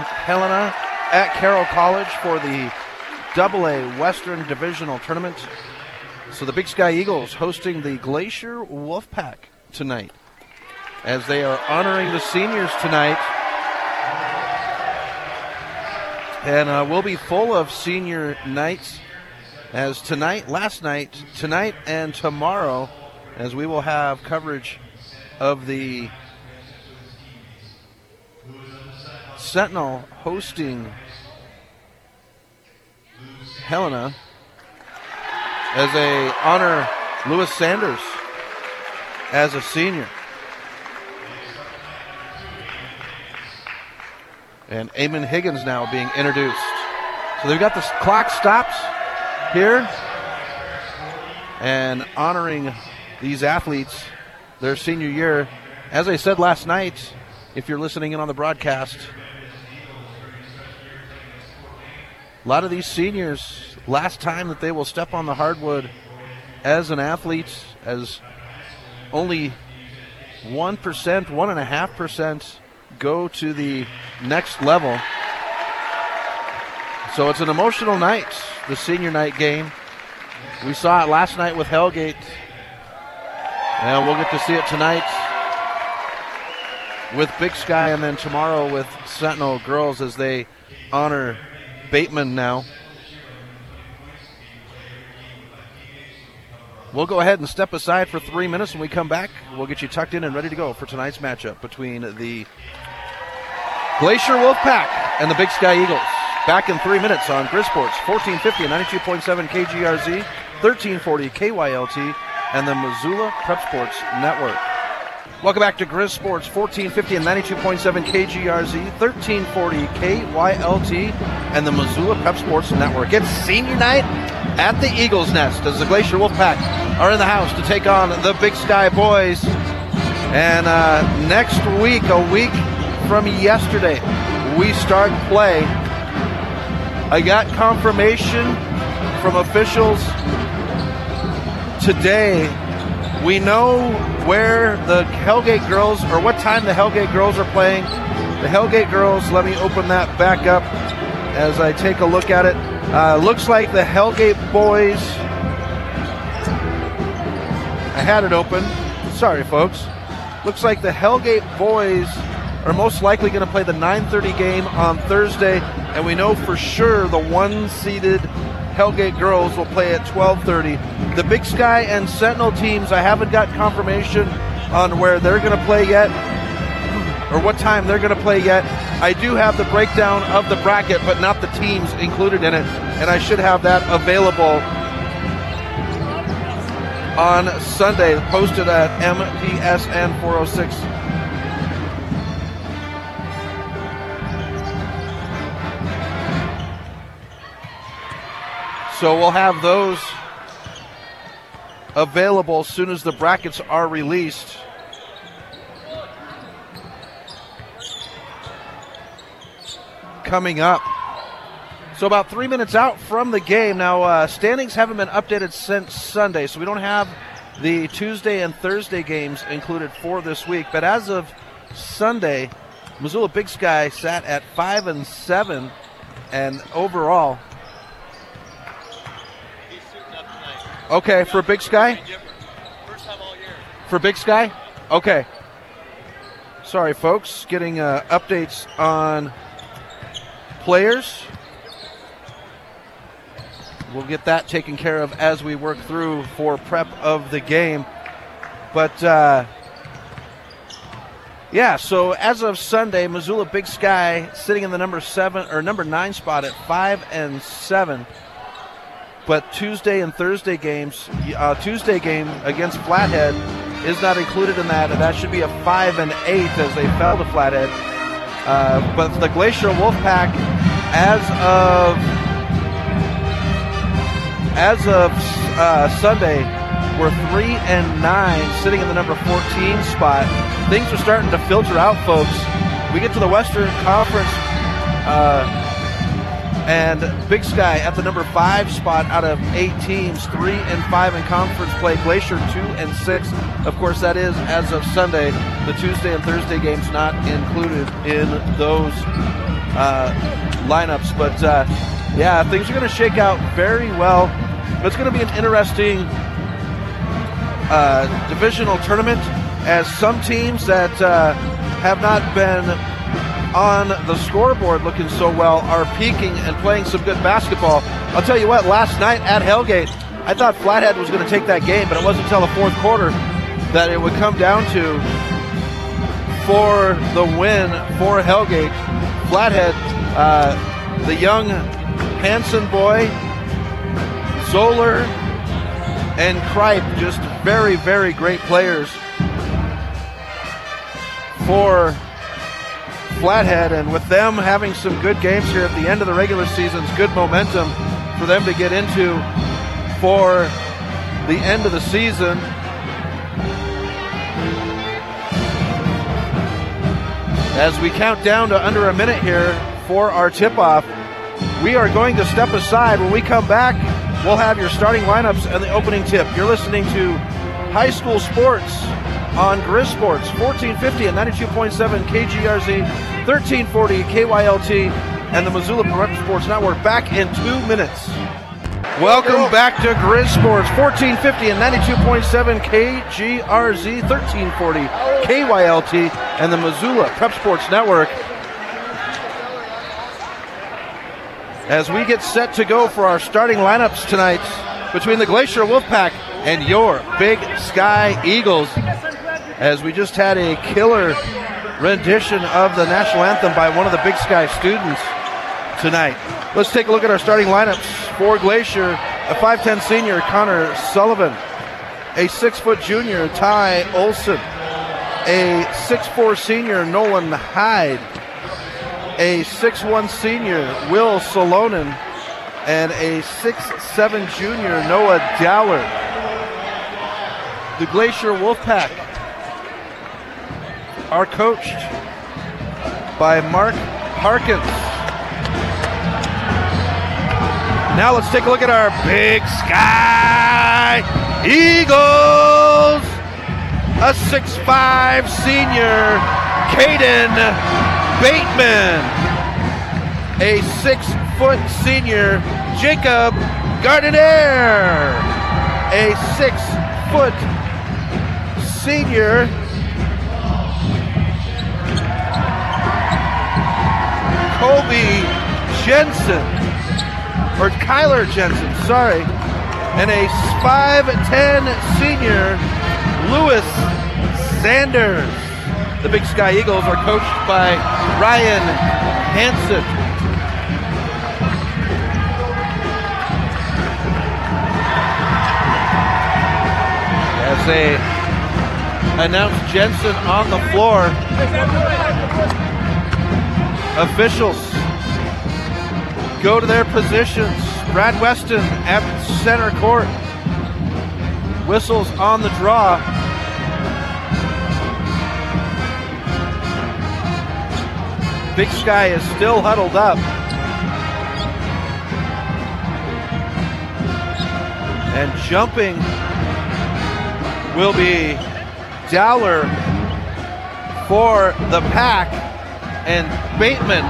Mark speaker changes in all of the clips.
Speaker 1: Helena at Carroll College for the Double A Western Divisional Tournament. So the Big Sky Eagles hosting the Glacier Wolfpack tonight as they are honoring the seniors tonight. And uh, we'll be full of senior nights as tonight, last night, tonight, and tomorrow, as we will have coverage of the Sentinel hosting Helena as they honor Lewis Sanders as a senior. And Eamon Higgins now being introduced. So they've got the clock stops here and honoring these athletes their senior year. As I said last night, if you're listening in on the broadcast, a lot of these seniors, last time that they will step on the hardwood as an athlete, as only 1%, 1.5% go to the next level. So it's an emotional night, the senior night game. We saw it last night with Hellgate, and we'll get to see it tonight with Big Sky, and then tomorrow with Sentinel girls as they honor Bateman now. We'll go ahead and step aside for three minutes when we come back. We'll get you tucked in and ready to go for tonight's matchup between the Glacier Wolfpack and the Big Sky Eagles. Back in three minutes on Grizz Sports, 1450 and 92.7 KGRZ, 1340 KYLT, and the Missoula Prep Sports Network. Welcome back to Grizz Sports 1450 and 92.7 KGRZ, 1340 KYLT, and the Missoula Prep Sports Network. It's senior night at the Eagles Nest as the Glacier Wolfpack are in the house to take on the Big Sky Boys. And uh, next week, a week from yesterday, we start play. I got confirmation from officials today. We know where the Hellgate girls, or what time the Hellgate girls are playing. The Hellgate girls, let me open that back up as I take a look at it. Uh, looks like the Hellgate boys. I had it open. Sorry, folks. Looks like the Hellgate boys are most likely going to play the 9:30 game on Thursday, and we know for sure the one-seeded Hellgate girls will play at 12:30. The Big Sky and Sentinel teams, I haven't got confirmation on where they're going to play yet or what time they're going to play yet. I do have the breakdown of the bracket, but not the teams included in it, and I should have that available on Sunday, posted at MPSN 406. So we'll have those available as soon as the brackets are released. Coming up. So about three minutes out from the game. Now, uh, standings haven't been updated since Sunday, so we don't have the Tuesday and Thursday games included for this week. But as of Sunday, Missoula Big Sky sat at five and seven, and overall. Okay, for Big Sky. For Big Sky. Okay. Sorry, folks. Getting uh, updates on players. We'll get that taken care of as we work through for prep of the game. But uh, yeah, so as of Sunday, Missoula Big Sky sitting in the number seven or number nine spot at five and seven. But Tuesday and Thursday games, uh, Tuesday game against Flathead is not included in that, and that should be a five and eight as they fell to Flathead. Uh, but the Glacier Wolfpack, as of as of uh, Sunday, we're three and nine, sitting in the number 14 spot. Things are starting to filter out, folks. We get to the Western Conference, uh, and Big Sky at the number five spot out of eight teams, three and five in conference play. Glacier two and six. Of course, that is as of Sunday. The Tuesday and Thursday games not included in those uh, lineups. But uh, yeah, things are going to shake out very well. It's going to be an interesting uh, divisional tournament as some teams that uh, have not been on the scoreboard looking so well are peaking and playing some good basketball. I'll tell you what, last night at Hellgate, I thought Flathead was going to take that game, but it wasn't until the fourth quarter that it would come down to for the win for Hellgate. Flathead, uh, the young Hanson boy, Zoller, and Kripe, just very, very great players for Flathead. And with them having some good games here at the end of the regular season's good momentum for them to get into for the end of the season. As we count down to under a minute here for our tip off, we are going to step aside. When we come back, we'll have your starting lineups and the opening tip. You're listening to high school sports on Grizz Sports, 1450 and 92.7 KGRZ, 1340 KYLT, and the Missoula Prep Sports Network. Back in two minutes. Welcome back to Grizz Sports, 1450 and 92.7 KGRZ, 1340 KYLT, and the Missoula Prep Sports Network. As we get set to go for our starting lineups tonight between the Glacier Wolfpack and your Big Sky Eagles. As we just had a killer rendition of the national anthem by one of the Big Sky students tonight. Let's take a look at our starting lineups. For Glacier, a 5'10 senior, Connor Sullivan. A 6 foot junior, Ty Olson. A 6'4 senior, Nolan Hyde. A 6'1 senior, Will Salonen. And a 6'7 junior, Noah Dowler. The Glacier Wolfpack are coached by Mark Harkins. Now let's take a look at our Big Sky Eagles. A six-five senior, Caden Bateman. A six-foot senior, Jacob Gardiner. A six-foot senior, Kobe Jensen or Kyler Jensen, sorry, and a 5'10 senior, Lewis Sanders. The Big Sky Eagles are coached by Ryan Hanson. As they announce Jensen on the floor, officials go to their positions. Brad Weston at center court. Whistles on the draw. Big Sky is still huddled up. And jumping will be Dowler for the pack and Bateman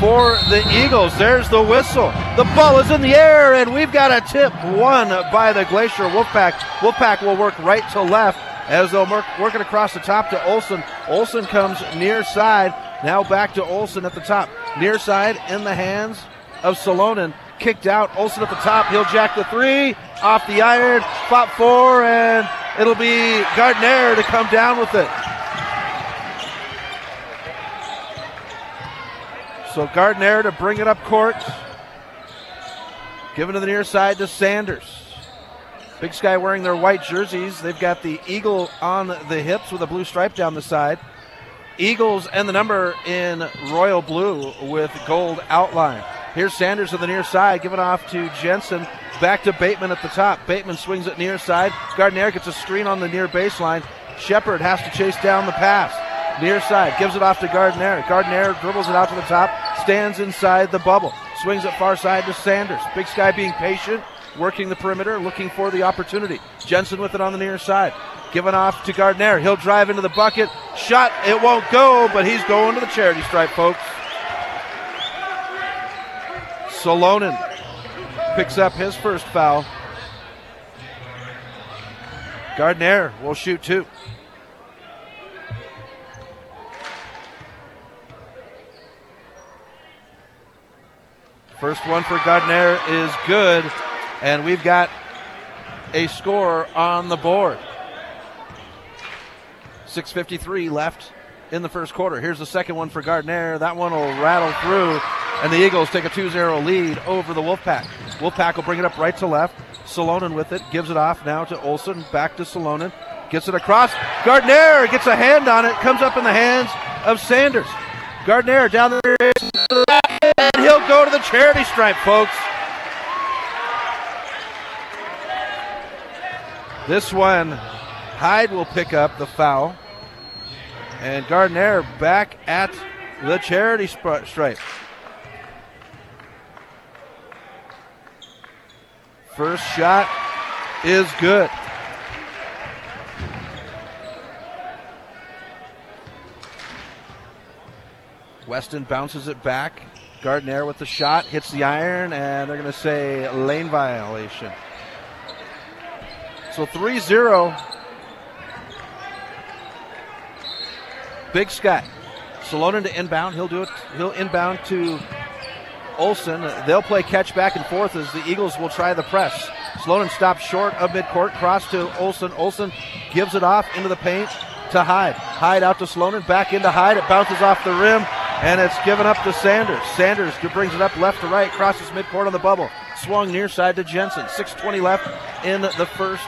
Speaker 1: for the Eagles. There's the whistle. The ball is in the air, and we've got a tip won by the Glacier Wolfpack. Wolfpack will work right to left as they'll work working across the top to Olson. Olson comes near side. Now back to Olson at the top. Near side in the hands of Salonen. Kicked out. Olson at the top. He'll jack the three. Off the iron. Spot four, and it'll be Gardner to come down with it. So Gardner to bring it up court. Given to the near side to Sanders. Big Sky wearing their white jerseys. They've got the eagle on the hips with a blue stripe down the side. Eagles and the number in royal blue with gold outline. Here's Sanders on the near side, giving off to Jensen. Back to Bateman at the top. Bateman swings it near side. Gardner gets a screen on the near baseline. Shepard has to chase down the pass. Near side, gives it off to Gardner. Gardner dribbles it out to the top, stands inside the bubble, swings it far side to Sanders. Big Sky being patient, working the perimeter, looking for the opportunity. Jensen with it on the near side. Giving off to Gardner. He'll drive into the bucket. Shot, it won't go, but he's going to the charity stripe, folks. Salonen picks up his first foul. Gardner will shoot two. First one for Gardner is good, and we've got a score on the board. 6.53 left in the first quarter. Here's the second one for Gardner. That one will rattle through, and the Eagles take a 2 0 lead over the Wolfpack. Wolfpack will bring it up right to left. Salonen with it, gives it off now to Olson, back to Salonen, gets it across. Gardner gets a hand on it, comes up in the hands of Sanders. Gardner down there, and he'll go to the charity stripe, folks. This one, Hyde will pick up the foul. And Gardner back at the charity stripe. First shot is good. Weston bounces it back. Gardner with the shot, hits the iron, and they're going to say lane violation. So 3 0. Big Sky. Salonen to inbound. He'll do it. He'll inbound to Olson. They'll play catch back and forth as the Eagles will try the press. Salonen stops short of midcourt. Cross to Olson. Olson gives it off into the paint to Hyde. Hyde out to Salonen. Back into Hyde. It bounces off the rim and it's given up to Sanders. Sanders brings it up left to right, crosses midcourt on the bubble. Swung near side to Jensen. 6.20 left in the first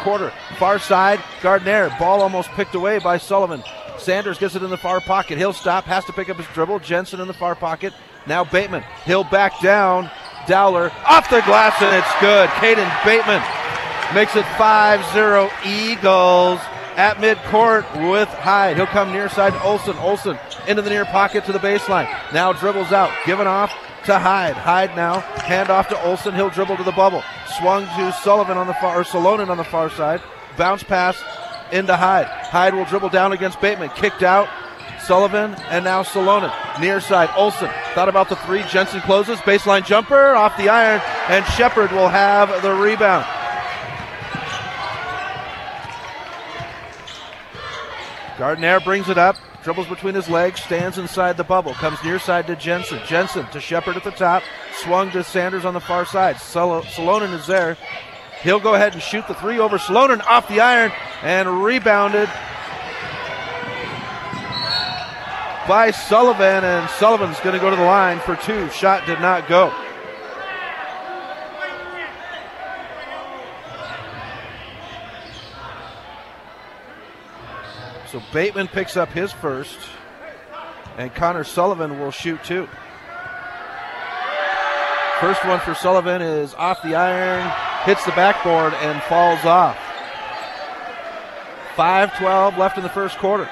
Speaker 1: quarter. Far side, Gardner. Ball almost picked away by Sullivan. Sanders gets it in the far pocket. He'll stop, has to pick up his dribble. Jensen in the far pocket. Now Bateman. He'll back down. Dowler off the glass, and it's good. Caden Bateman makes it 5 0 Eagles at midcourt with Hyde. He'll come near side to Olson. Olson into the near pocket to the baseline. Now dribbles out, given off to Hyde. Hyde now, hand off to Olson. He'll dribble to the bubble. Swung to Sullivan on the far, or Salonen on the far side. Bounce pass into Hyde. Hyde will dribble down against Bateman. Kicked out. Sullivan and now Salonen. Near side, Olson. Thought about the three. Jensen closes. Baseline jumper off the iron, and Shepard will have the rebound. Gardner brings it up. Dribbles between his legs, stands inside the bubble, comes near side to Jensen. Jensen to Shepard at the top, swung to Sanders on the far side. Sol- is there. He'll go ahead and shoot the three over Salonen off the iron and rebounded by Sullivan. And Sullivan's going to go to the line for two. Shot did not go. So Bateman picks up his first, and Connor Sullivan will shoot two. First one for Sullivan is off the iron, hits the backboard, and falls off. 5 12 left in the first quarter.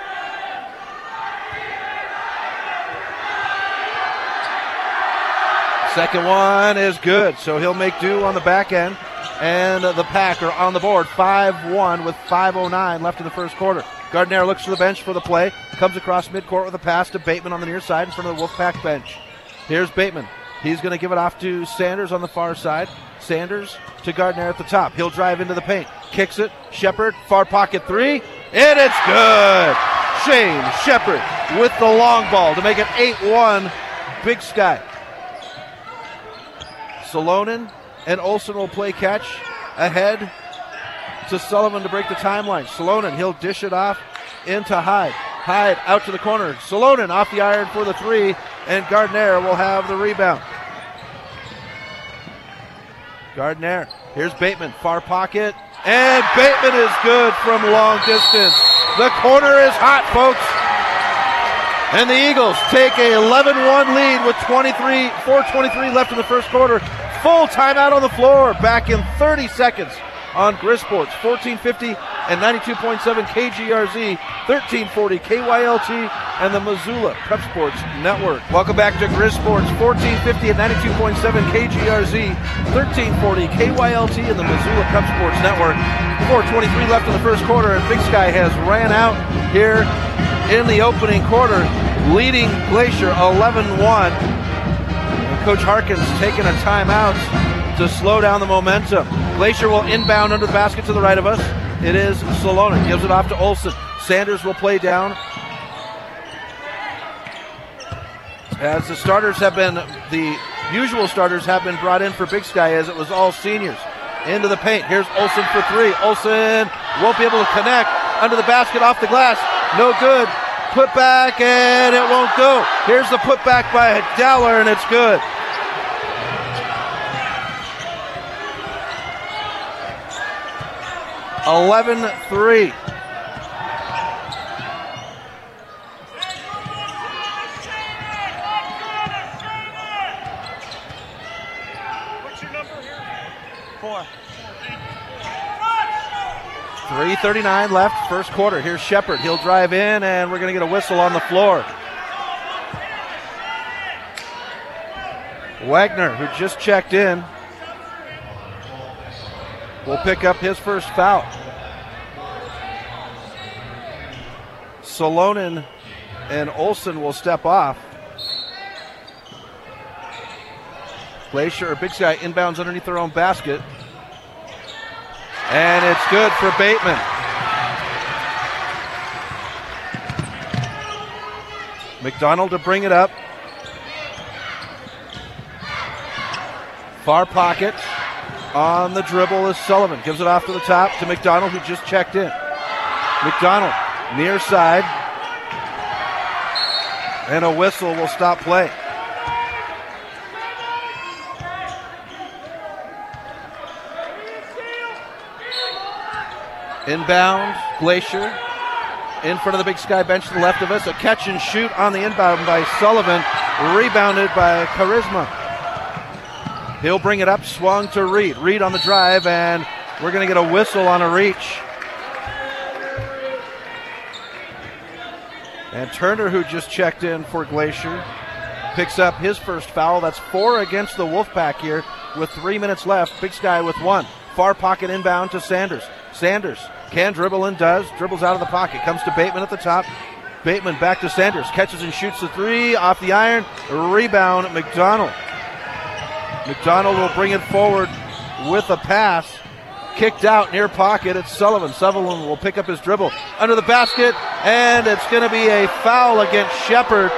Speaker 1: Second one is good, so he'll make do on the back end. And the Pack are on the board 5 1 with 5.09 left in the first quarter. Gardner looks to the bench for the play. Comes across midcourt with a pass to Bateman on the near side in front of the Wolfpack bench. Here's Bateman. He's going to give it off to Sanders on the far side. Sanders to Gardner at the top. He'll drive into the paint. Kicks it. Shepard, far pocket three. And it's good. Shane Shepard with the long ball to make it 8 1 Big Sky. Salonen and Olson will play catch ahead to Sullivan to break the timeline. Salonen, he'll dish it off into Hyde. Hyde out to the corner. Salonen off the iron for the three, and Gardner will have the rebound. Gardner, here's Bateman, far pocket, and Bateman is good from long distance. The corner is hot, folks. And the Eagles take a 11-1 lead with 23, 4:23 left in the first quarter. Full timeout on the floor. Back in 30 seconds on Grizz Sports, 1450 and 92.7 KGRZ, 1340 KYLT, and the Missoula Prep Sports Network. Welcome back to Grizz Sports, 1450 and 92.7 KGRZ, 1340 KYLT, and the Missoula Prep Sports Network. 423 left in the first quarter, and Big Sky has ran out here in the opening quarter, leading Glacier 11 1. Coach Harkins taking a timeout to slow down the momentum. Glacier will inbound under the basket to the right of us. It is Salonen. Gives it off to Olson. Sanders will play down. As the starters have been, the usual starters have been brought in for Big Sky as it was all seniors. Into the paint. Here's Olson for three. Olson won't be able to connect. Under the basket, off the glass. No good. Put back, and it won't go. Here's the put back by Dowler, and it's good. Eleven three.
Speaker 2: What's your number here? Four.
Speaker 1: 3.39 left, first quarter. Here's Shepard. He'll drive in, and we're going to get a whistle on the floor. Wagner, who just checked in, will pick up his first foul. Salonen and Olson will step off. Glacier or Big Sky inbounds underneath their own basket. And it's good for Bateman. McDonald to bring it up. Far pocket. On the dribble is Sullivan. Gives it off to the top to McDonald, who just checked in. McDonald, near side. And a whistle will stop play. Inbound, Glacier. In front of the Big Sky bench to the left of us. A catch and shoot on the inbound by Sullivan. Rebounded by Charisma. He'll bring it up, swung to Reed. Reed on the drive, and we're going to get a whistle on a reach. And Turner, who just checked in for Glacier, picks up his first foul. That's four against the Wolfpack here with three minutes left. Big Sky with one. Far pocket inbound to Sanders. Sanders can dribble and does. Dribbles out of the pocket. Comes to Bateman at the top. Bateman back to Sanders. Catches and shoots the three off the iron. Rebound, McDonald. McDonald will bring it forward with a pass. Kicked out near pocket. It's Sullivan. Sullivan will pick up his dribble under the basket, and it's going to be a foul against Shepard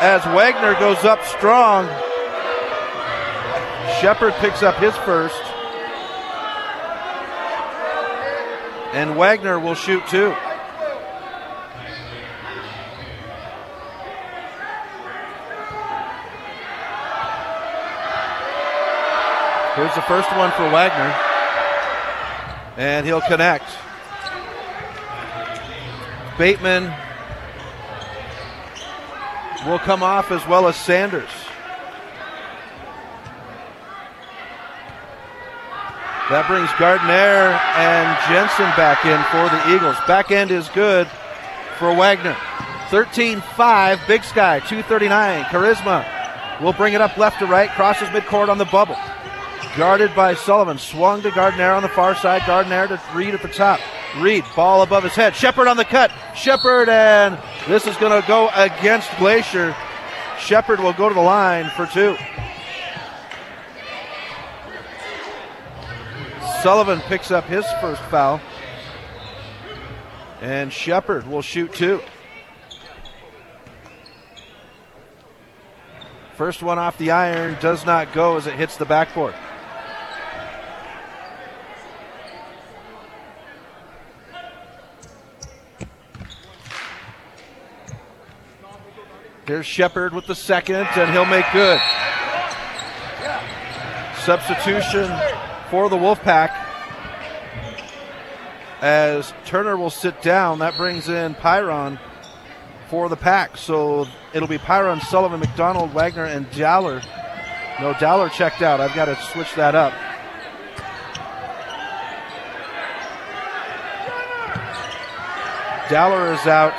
Speaker 1: as Wagner goes up strong. Shepard picks up his first. And Wagner will shoot two. Here's the first one for Wagner. And he'll connect. Bateman will come off as well as Sanders. That brings Gardner and Jensen back in for the Eagles. Back end is good for Wagner. 13 5, Big Sky, 239. Charisma will bring it up left to right, crosses midcourt on the bubble. Guarded by Sullivan. Swung to Gardner on the far side. Gardner to Reed at the top. Reed, ball above his head. Shepard on the cut. Shepard, and this is going to go against Glacier. Shepard will go to the line for two. Sullivan picks up his first foul. And Shepard will shoot two. First one off the iron does not go as it hits the backboard. Here's Shepard with the second, and he'll make good. Substitution for the Wolfpack as Turner will sit down. That brings in Pyron for the pack. So it'll be Pyron, Sullivan, McDonald, Wagner, and Dowler. No, Dowler checked out. I've got to switch that up. Dowler is out.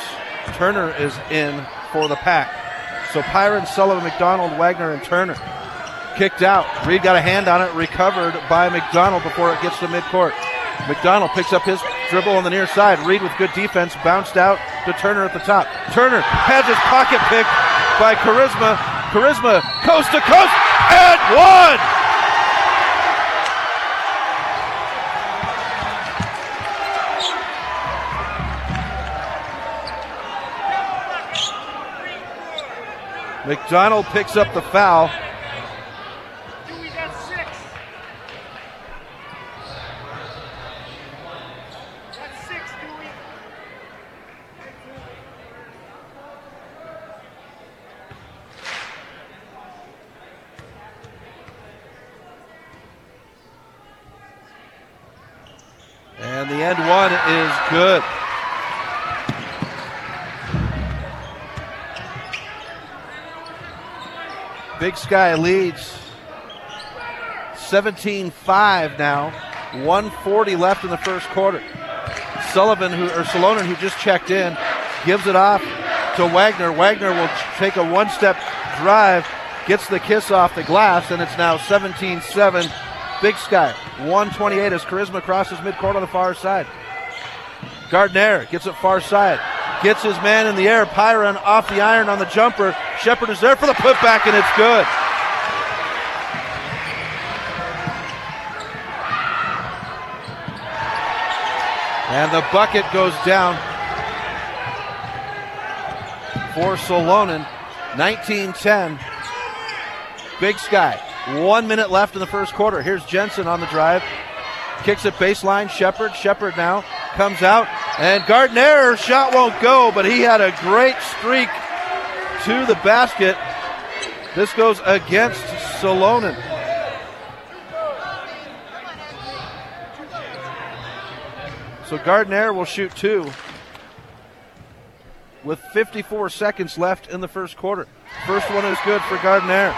Speaker 1: Turner is in for the pack. So Pyron, Sullivan, McDonald, Wagner, and Turner. Kicked out. Reed got a hand on it, recovered by McDonald before it gets to midcourt. McDonald picks up his dribble on the near side. Reed with good defense, bounced out to Turner at the top. Turner has his pocket picked by Charisma. Charisma, coast to coast, and one! McDonald picks up the foul.
Speaker 2: Dewey got six. That's six, Dewey.
Speaker 1: And the end one is good. Big Sky leads 17 5 now. 140 left in the first quarter. Sullivan, who or Salonen, who just checked in, gives it off to Wagner. Wagner will take a one step drive, gets the kiss off the glass, and it's now 17 7. Big Sky, 128 as Charisma crosses midcourt on the far side. Gardner gets it far side. Gets his man in the air. Pyron off the iron on the jumper. Shepard is there for the putback, and it's good. And the bucket goes down for Salonen. 19 10. Big Sky. One minute left in the first quarter. Here's Jensen on the drive. Kicks it baseline. Shepard. Shepard now comes out. And Gardner shot won't go, but he had a great streak to the basket. This goes against Salonen. So Gardner will shoot two with 54 seconds left in the first quarter. First one is good for Gardner.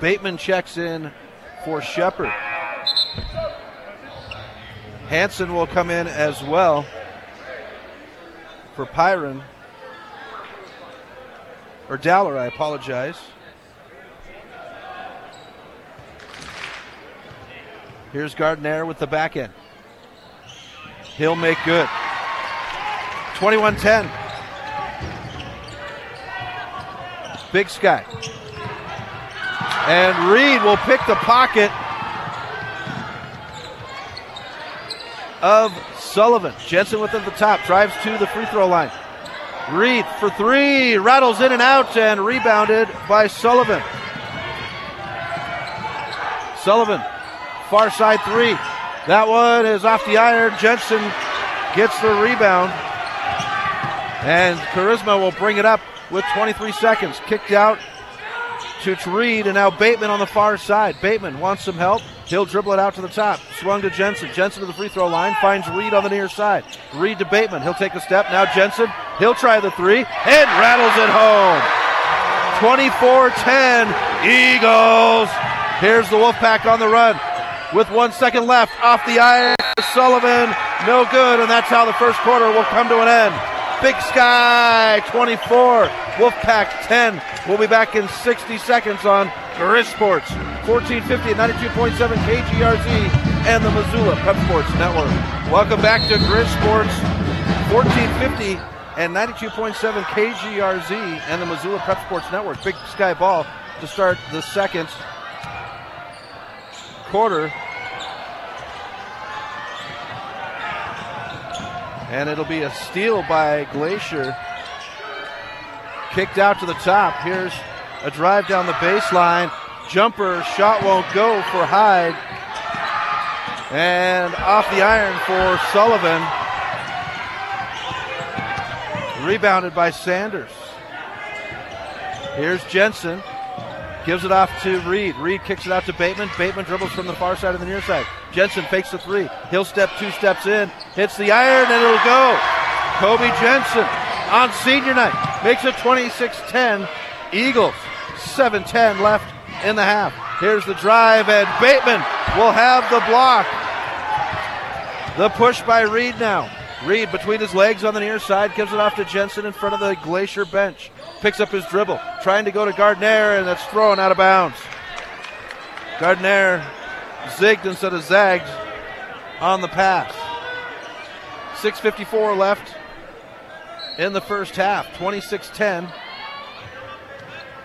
Speaker 1: Bateman checks in for Shepard. Hanson will come in as well for Pyron. Or Dowler, I apologize. Here's Gardner with the back end. He'll make good. 21 10. Big Sky. And Reed will pick the pocket of Sullivan. Jensen with it at the top, drives to the free throw line. Reed for three, rattles in and out, and rebounded by Sullivan. Sullivan, far side three. That one is off the iron. Jensen gets the rebound. And Charisma will bring it up with 23 seconds. Kicked out to Reed, and now Bateman on the far side. Bateman wants some help. He'll dribble it out to the top. Swung to Jensen. Jensen to the free throw line. Finds Reed on the near side. Reed to Bateman. He'll take a step. Now Jensen. He'll try the three and rattles it home. 24 10. Eagles. Here's the Wolfpack on the run. With one second left. Off the iron. Sullivan. No good. And that's how the first quarter will come to an end. Big Sky 24, Wolfpack 10. We'll be back in 60 seconds on Grizz Sports, 1450 at 92.7 KGRZ and the Missoula Prep Sports Network. Welcome back to Grizz Sports, 1450 and 92.7 KGRZ and the Missoula Prep Sports Network. Big Sky ball to start the second quarter. And it'll be a steal by Glacier. Kicked out to the top. Here's a drive down the baseline. Jumper shot won't go for Hyde. And off the iron for Sullivan. Rebounded by Sanders. Here's Jensen. Gives it off to Reed. Reed kicks it out to Bateman. Bateman dribbles from the far side of the near side. Jensen fakes the three. He'll step two steps in. Hits the iron and it'll go. Kobe Jensen on senior night makes it 26 10. Eagles 7 10 left in the half. Here's the drive and Bateman will have the block. The push by Reed now. Reed between his legs on the near side gives it off to Jensen in front of the Glacier bench. Picks up his dribble, trying to go to Gardner, and that's thrown out of bounds. Gardner zigged instead of zagged on the pass. 6.54 left in the first half. 26 10.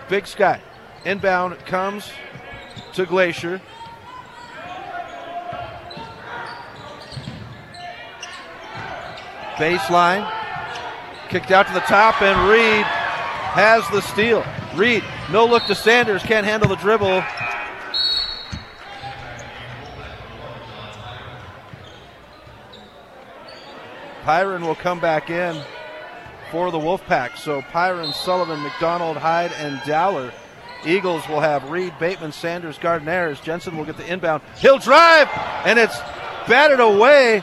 Speaker 1: Big Sky. Inbound comes to Glacier. Baseline. Kicked out to the top, and Reed has the steal. Reed, no look to Sanders, can't handle the dribble. Pyron will come back in for the Wolfpack. So Pyron, Sullivan, McDonald, Hyde, and Dowler. Eagles will have Reed, Bateman, Sanders, Gardner. Jensen will get the inbound. He'll drive, and it's batted away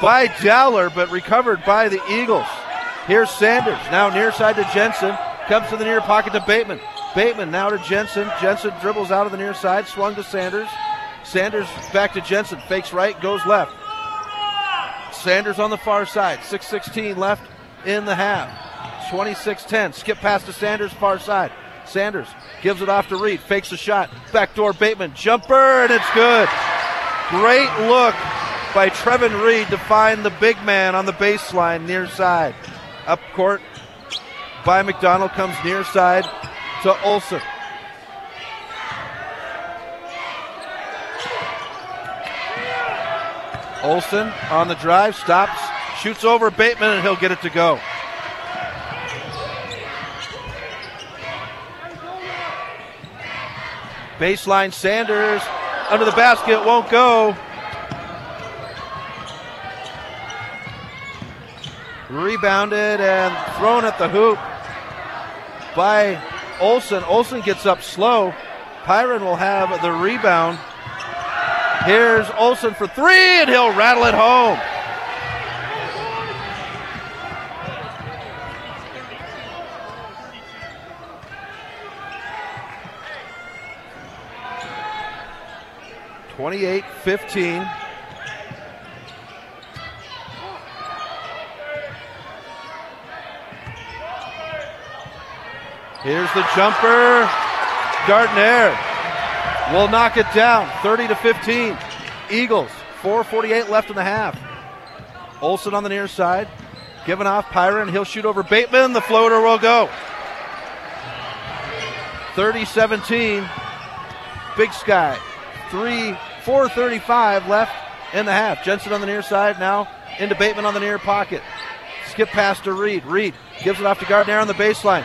Speaker 1: by Dowler, but recovered by the Eagles. Here's Sanders, now near side to Jensen. Comes to the near pocket to Bateman. Bateman now to Jensen. Jensen dribbles out of the near side, swung to Sanders. Sanders back to Jensen, fakes right, goes left. Sanders on the far side, 6.16 left in the half. 26 10. Skip pass to Sanders, far side. Sanders gives it off to Reed, fakes a shot. Backdoor Bateman, jumper, and it's good. Great look by Trevin Reed to find the big man on the baseline near side. Up court by McDonald comes near side to Olson. Olson on the drive, stops, shoots over Bateman, and he'll get it to go. Baseline Sanders under the basket, won't go. Rebounded and thrown at the hoop by Olson. Olson gets up slow. Pyron will have the rebound. Here's Olson for three, and he'll rattle it home. Twenty-eight, fifteen. Here's the jumper. Gardner will knock it down 30 to 15. Eagles, 4.48 left in the half. Olson on the near side, giving off Pyron. He'll shoot over Bateman. The floater will go. 30 17. Big Sky. 3 435 left in the half. Jensen on the near side now into Bateman on the near pocket. Skip pass to Reed. Reed gives it off to Gardner on the baseline.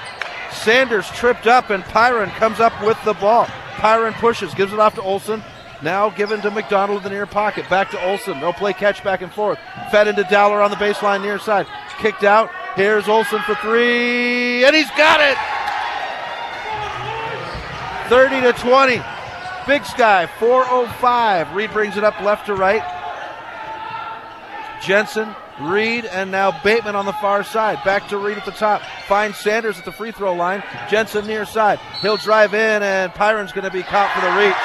Speaker 1: Sanders tripped up and Pyron comes up with the ball. Pyron pushes, gives it off to Olson. Now given to McDonald in the near pocket. Back to Olson. No play catch back and forth. Fed into Dowler on the baseline near side. Kicked out. Here's Olson for three. And he's got it. 30 to 20. Big Sky, 405. Reed brings it up left to right. Jensen, Reed, and now Bateman on the far side. Back to Reed at the top. Finds Sanders at the free throw line. Jensen near side. He'll drive in, and Pyron's going to be caught for the reach.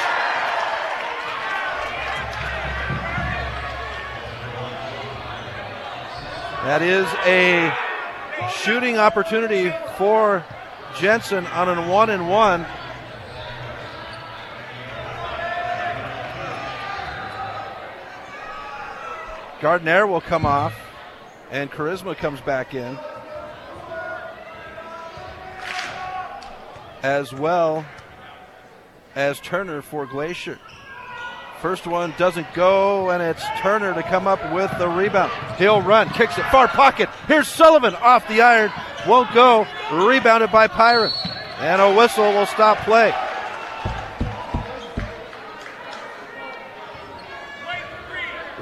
Speaker 1: That is a shooting opportunity for Jensen on a one and one. Gardner will come off, and Charisma comes back in. As well as Turner for Glacier. First one doesn't go, and it's Turner to come up with the rebound. He'll run, kicks it, far pocket. Here's Sullivan off the iron, won't go. Rebounded by Pyron. And a whistle will stop play.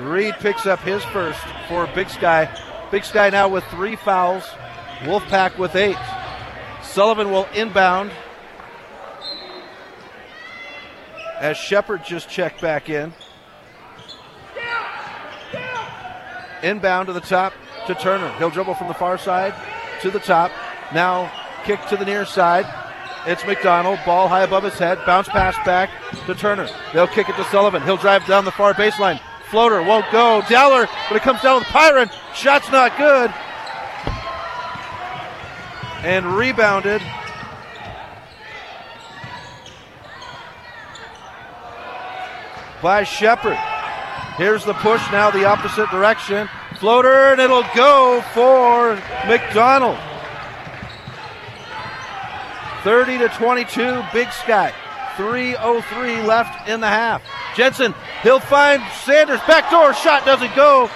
Speaker 1: Reed picks up his first for Big Sky. Big Sky now with three fouls. Wolfpack with eight. Sullivan will inbound. As Shepard just checked back in. Inbound to the top to Turner. He'll dribble from the far side to the top. Now kick to the near side. It's McDonald. Ball high above his head. Bounce pass back to Turner. They'll kick it to Sullivan. He'll drive down the far baseline. Floater won't go. Dowler, but it comes down with Pyron. Shot's not good. And rebounded. By Shepard. Here's the push now, the opposite direction Floater, and it'll go for McDonald. 30 to 22, Big Sky. 3.03 left in the half. Jensen, he'll find Sanders. Backdoor shot doesn't go.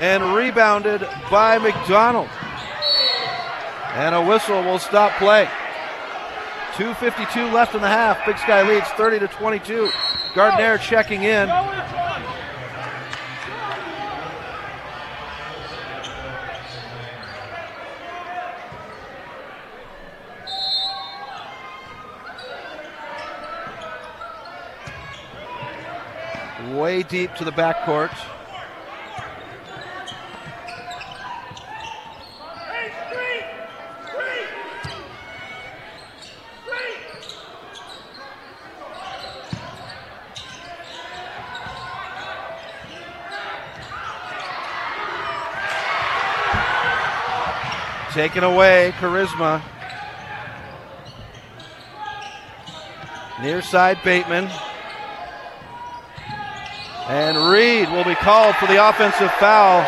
Speaker 1: And rebounded by McDonald. And a whistle will stop play. 2.52 left in the half. Big Sky leads 30 to 22. Gardner checking in. Way deep to the backcourt. Taken away, Charisma. Near side, Bateman. And Reed will be called for the offensive foul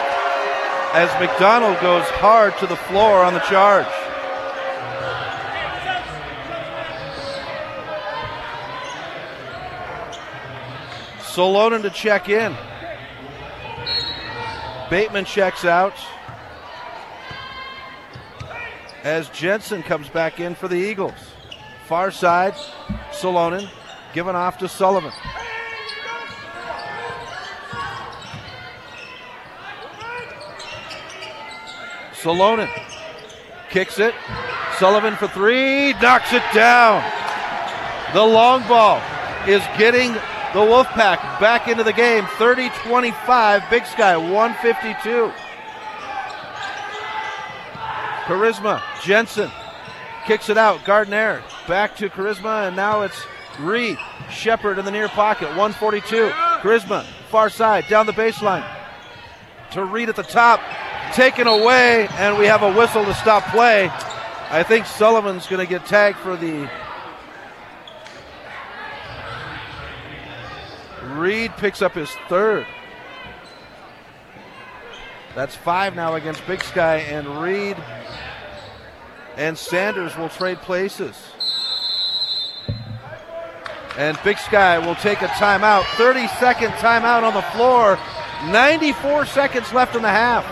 Speaker 1: as McDonald goes hard to the floor on the charge. Salonen to check in. Bateman checks out as Jensen comes back in for the Eagles. Far side, Salonen given off to Sullivan. Salonen kicks it. Sullivan for three, knocks it down. The long ball is getting the Wolfpack back into the game. 30 25, Big Sky 152. Charisma, Jensen kicks it out. Gardner back to Charisma, and now it's Reed. Shepard in the near pocket, 142. Charisma, far side, down the baseline. To Reed at the top, taken away, and we have a whistle to stop play. I think Sullivan's going to get tagged for the. Reed picks up his third. That's five now against Big Sky, and Reed and Sanders will trade places. And Big Sky will take a timeout. 30 second timeout on the floor. 94 seconds left in the half.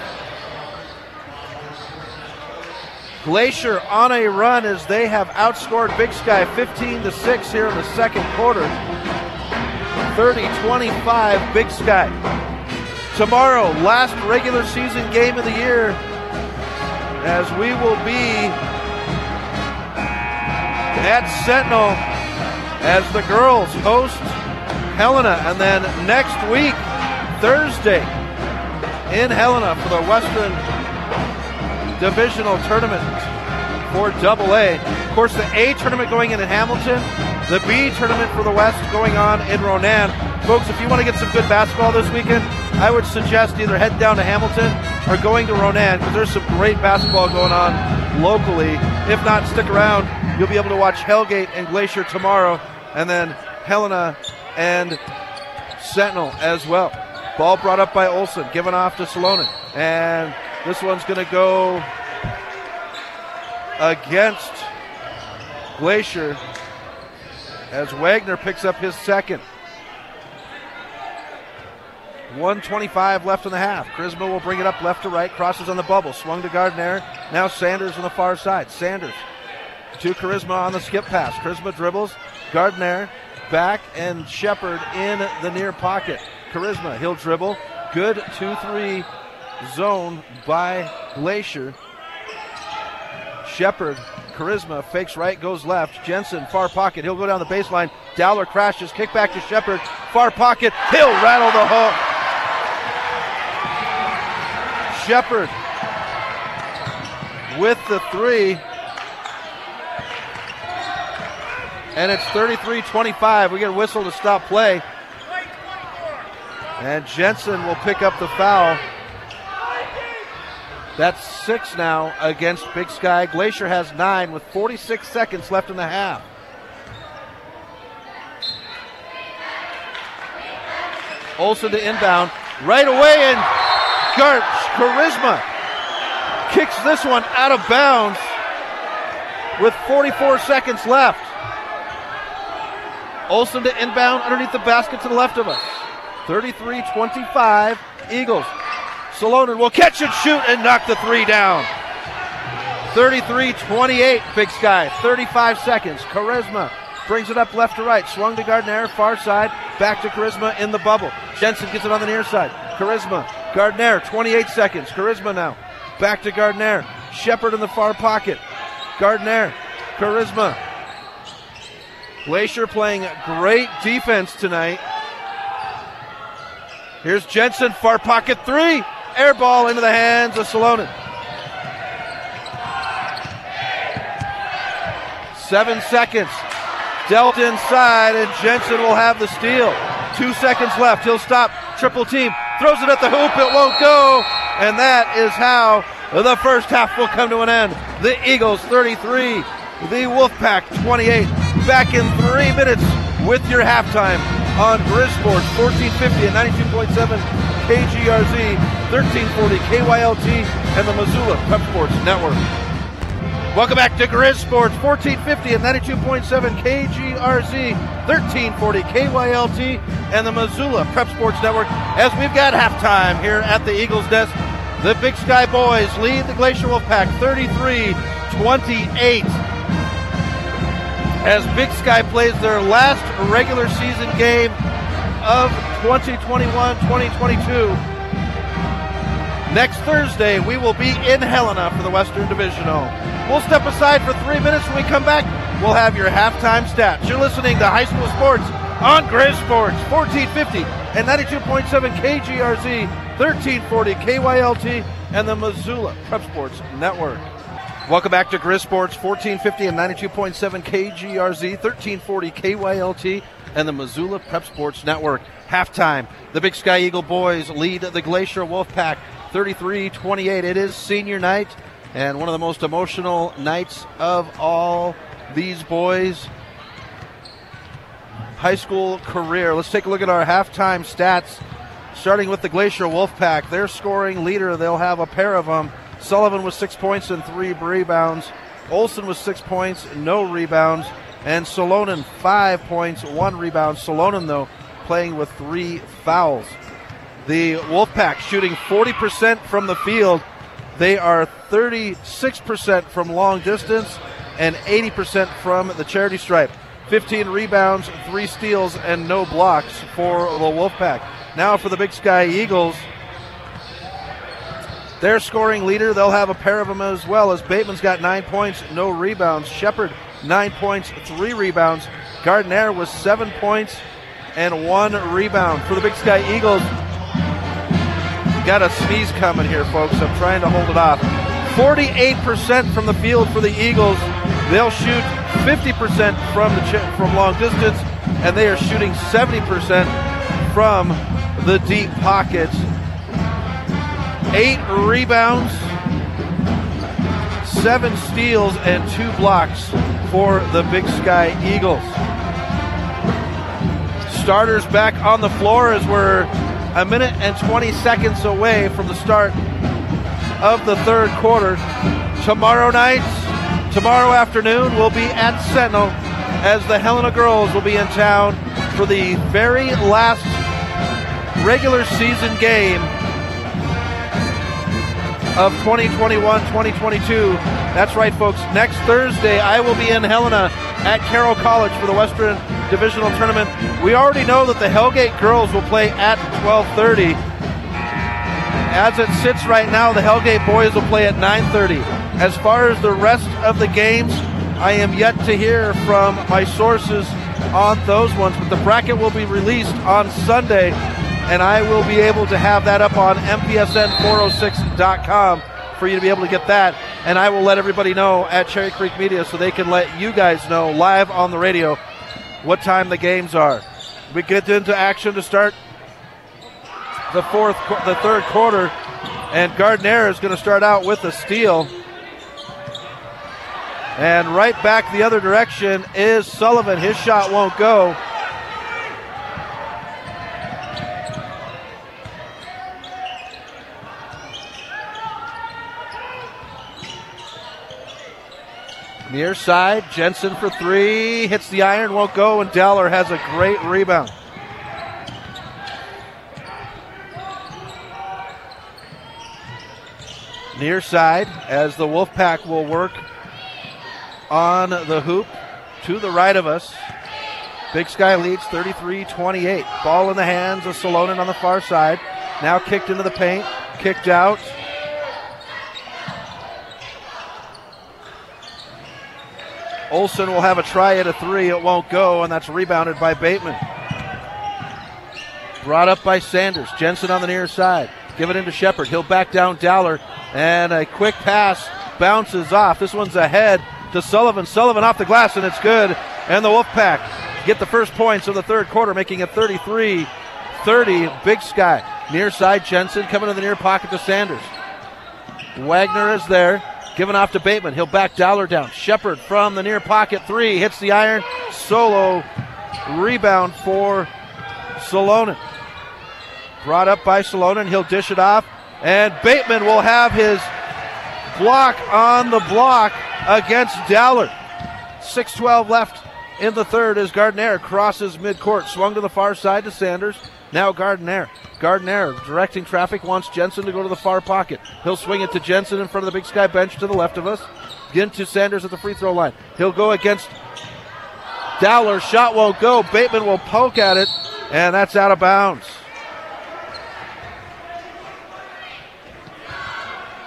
Speaker 1: Glacier on a run as they have outscored Big Sky 15 to 6 here in the second quarter. 30-25 Big Sky. Tomorrow, last regular season game of the year as we will be at Sentinel as the girls host Helena and then next week Thursday in Helena for the Western divisional tournament for Double A. Of course, the A tournament going in in Hamilton, the B tournament for the West going on in Ronan. Folks, if you want to get some good basketball this weekend, I would suggest either heading down to Hamilton or going to Ronan because there's some great basketball going on locally. If not, stick around. You'll be able to watch Hellgate and Glacier tomorrow, and then Helena and Sentinel as well. Ball brought up by Olson, given off to Salonen. And this one's going to go against Glacier as Wagner picks up his second. 125 left in the half. Charisma will bring it up left to right, crosses on the bubble, swung to Gardner. Now Sanders on the far side. Sanders to Charisma on the skip pass. Charisma dribbles, Gardner back, and Shepard in the near pocket. Charisma, he'll dribble. Good 2 3 zone by Glacier. Shepard, Charisma fakes right, goes left. Jensen, far pocket. He'll go down the baseline. Dowler crashes, kick back to Shepard. Far pocket. He'll rattle the hook. Shepard with the three. And it's 33 25. We get a whistle to stop play. And Jensen will pick up the foul. That's six now against Big Sky. Glacier has nine with 46 seconds left in the half. Olson to inbound. Right away, and Gart Charisma kicks this one out of bounds with 44 seconds left. Olson to inbound underneath the basket to the left of us. 33 25, Eagles. Salonen will catch and shoot and knock the three down. 33 28, Big Sky. 35 seconds. Charisma brings it up left to right. Swung to Gardner, far side. Back to Charisma in the bubble. Jensen gets it on the near side. Charisma. Gardner, 28 seconds. Charisma now. Back to Gardner. Shepard in the far pocket. Gardner. Charisma. Glacier playing great defense tonight. Here's Jensen, far pocket three. Air ball into the hands of Salonen. Seven seconds. Dealt inside, and Jensen will have the steal. Two seconds left. He'll stop. Triple team. Throws it at the hoop. It won't go. And that is how the first half will come to an end. The Eagles 33, the Wolfpack 28. Back in three minutes with your halftime on Grizz Sports 1450 and 92.7 KGRZ, 1340 KYLT, and the Missoula Prep Sports Network. Welcome back to Grizz Sports 1450 and 92.7 KGRZ, 1340 KYLT, and the Missoula Prep Sports Network. As we've got halftime here at the Eagles desk, the Big Sky Boys lead the Glacier Wolfpack 33 28 as Big Sky plays their last regular season game of 2021 2022. Next Thursday, we will be in Helena for the Western Divisional. We'll step aside for three minutes when we come back. We'll have your halftime stats. You're listening to High School Sports on Grizz Sports, 1450 and 92.7 KGRZ, 1340 KYLT, and the Missoula Prep Sports Network. Welcome back to Grizz Sports, 1450 and 92.7 KGRZ, 1340 KYLT, and the Missoula Prep Sports Network. Halftime, the Big Sky Eagle boys lead the Glacier Wolfpack 33 28. It is senior night and one of the most emotional nights of all these boys' high school career. Let's take a look at our halftime stats. Starting with the Glacier Wolfpack, their scoring leader, they'll have a pair of them. Sullivan with six points and three rebounds. Olson with six points, no rebounds. And Salonen, five points, one rebound. Salonen, though, playing with three fouls. The Wolfpack shooting 40% from the field. They are 36% from long distance and 80% from the charity stripe. 15 rebounds, three steals, and no blocks for the Wolfpack. Now for the Big Sky Eagles. Their scoring leader, they'll have a pair of them as well as Bateman's got nine points, no rebounds. Shepard, nine points, three rebounds. Gardner was seven points and one rebound. For the Big Sky Eagles, got a sneeze coming here, folks. I'm trying to hold it off. 48% from the field for the Eagles. They'll shoot 50% from the ch- from long distance, and they are shooting 70% from the deep pockets. Eight rebounds, seven steals, and two blocks for the Big Sky Eagles. Starters back on the floor as we're a minute and 20 seconds away from the start of the third quarter. Tomorrow night, tomorrow afternoon, we'll be at Sentinel as the Helena girls will be in town for the very last regular season game of 2021-2022. That's right, folks. Next Thursday, I will be in Helena at Carroll College for the Western Divisional Tournament. We already know that the Hellgate girls will play at 12:30. As it sits right now, the Hellgate boys will play at 9:30. As far as the rest of the games, I am yet to hear from my sources on those ones, but the bracket will be released on Sunday and I will be able to have that up on MPSN406.com for you to be able to get that. And I will let everybody know at Cherry Creek Media so they can let you guys know live on the radio what time the games are. We get into action to start the fourth, the third quarter, and Gardner is going to start out with a steal. And right back the other direction is Sullivan. His shot won't go. Near side, Jensen for three. Hits the iron, won't go, and Dowler has a great rebound. Near side, as the Wolfpack will work on the hoop to the right of us. Big Sky leads 33 28. Ball in the hands of Salonen on the far side. Now kicked into the paint, kicked out. Olson will have a try at a three. It won't go, and that's rebounded by Bateman. Brought up by Sanders. Jensen on the near side. Give it into Shepard. He'll back down Dowler. And a quick pass bounces off. This one's ahead to Sullivan. Sullivan off the glass, and it's good. And the Wolfpack get the first points of the third quarter, making it 33 30. Big Sky. Near side, Jensen coming to the near pocket to Sanders. Wagner is there. Giving off to Bateman. He'll back Dowler down. Shepard from the near pocket. Three. Hits the iron. Solo. Rebound for Salonen. Brought up by Salonen. He'll dish it off. And Bateman will have his block on the block against Dowler. 6-12 left in the third as Gardner crosses midcourt. Swung to the far side to Sanders. Now Gardner. Gardner directing traffic wants Jensen to go to the far pocket. He'll swing it to Jensen in front of the Big Sky bench to the left of us. Again to Sanders at the free throw line. He'll go against Dowler. Shot won't go. Bateman will poke at it, and that's out of bounds.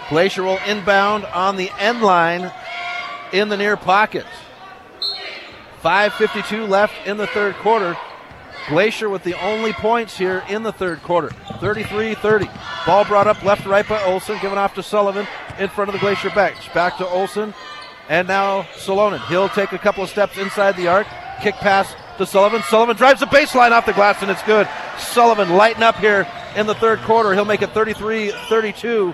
Speaker 1: Glacier will inbound on the end line in the near pocket. 5.52 left in the third quarter. Glacier with the only points here in the third quarter. 33 30. Ball brought up left right by Olson, given off to Sullivan in front of the Glacier bench. Back to Olson, and now Salonen. He'll take a couple of steps inside the arc. Kick pass to Sullivan. Sullivan drives the baseline off the glass, and it's good. Sullivan lighting up here in the third quarter. He'll make it 33 32.